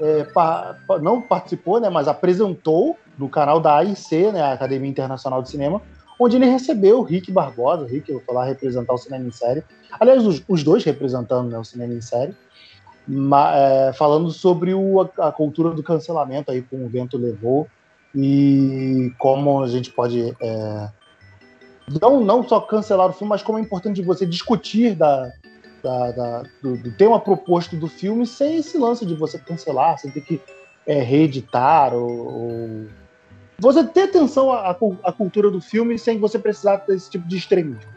é, pa- não participou, né, mas apresentou no canal da AIC, né, a Academia Internacional de Cinema, onde ele recebeu o Rick Barbosa, o Rick, eu vou falar, representar o cinema em série. Aliás, os, os dois representando né, o cinema em série. Ma- é, falando sobre o- a, a cultura do cancelamento aí com o vento levou e como a gente pode é, não, não só cancelar o filme, mas como é importante você discutir da, da, da, do, do, tema proposto do filme sem esse lance de você cancelar, sem ter que é, reeditar ou, ou, Você ter atenção à, à, cultura do filme sem você precisar desse tipo de extremismo.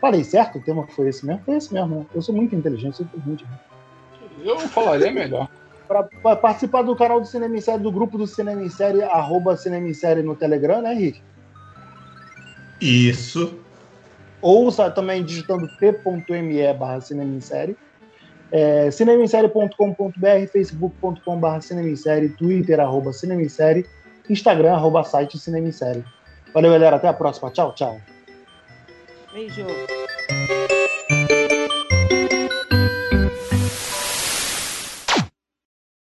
Falei certo? O tema foi esse mesmo? Foi esse mesmo, né? Eu sou muito inteligente, sou. Eu falaria melhor. Para participar do canal do Cinema em Série, do grupo do Cinema em Série, arroba Cinema em Série no Telegram, né, Henrique? Isso. Ouça também digitando t.me barra cinema em série. É, cinemaemsérie.com.br, facebook.com.br cinema em série, twitter, arroba cinema em série, instagram, arroba site cinema em série. Valeu, galera. Até a próxima. Tchau, tchau. Beijo.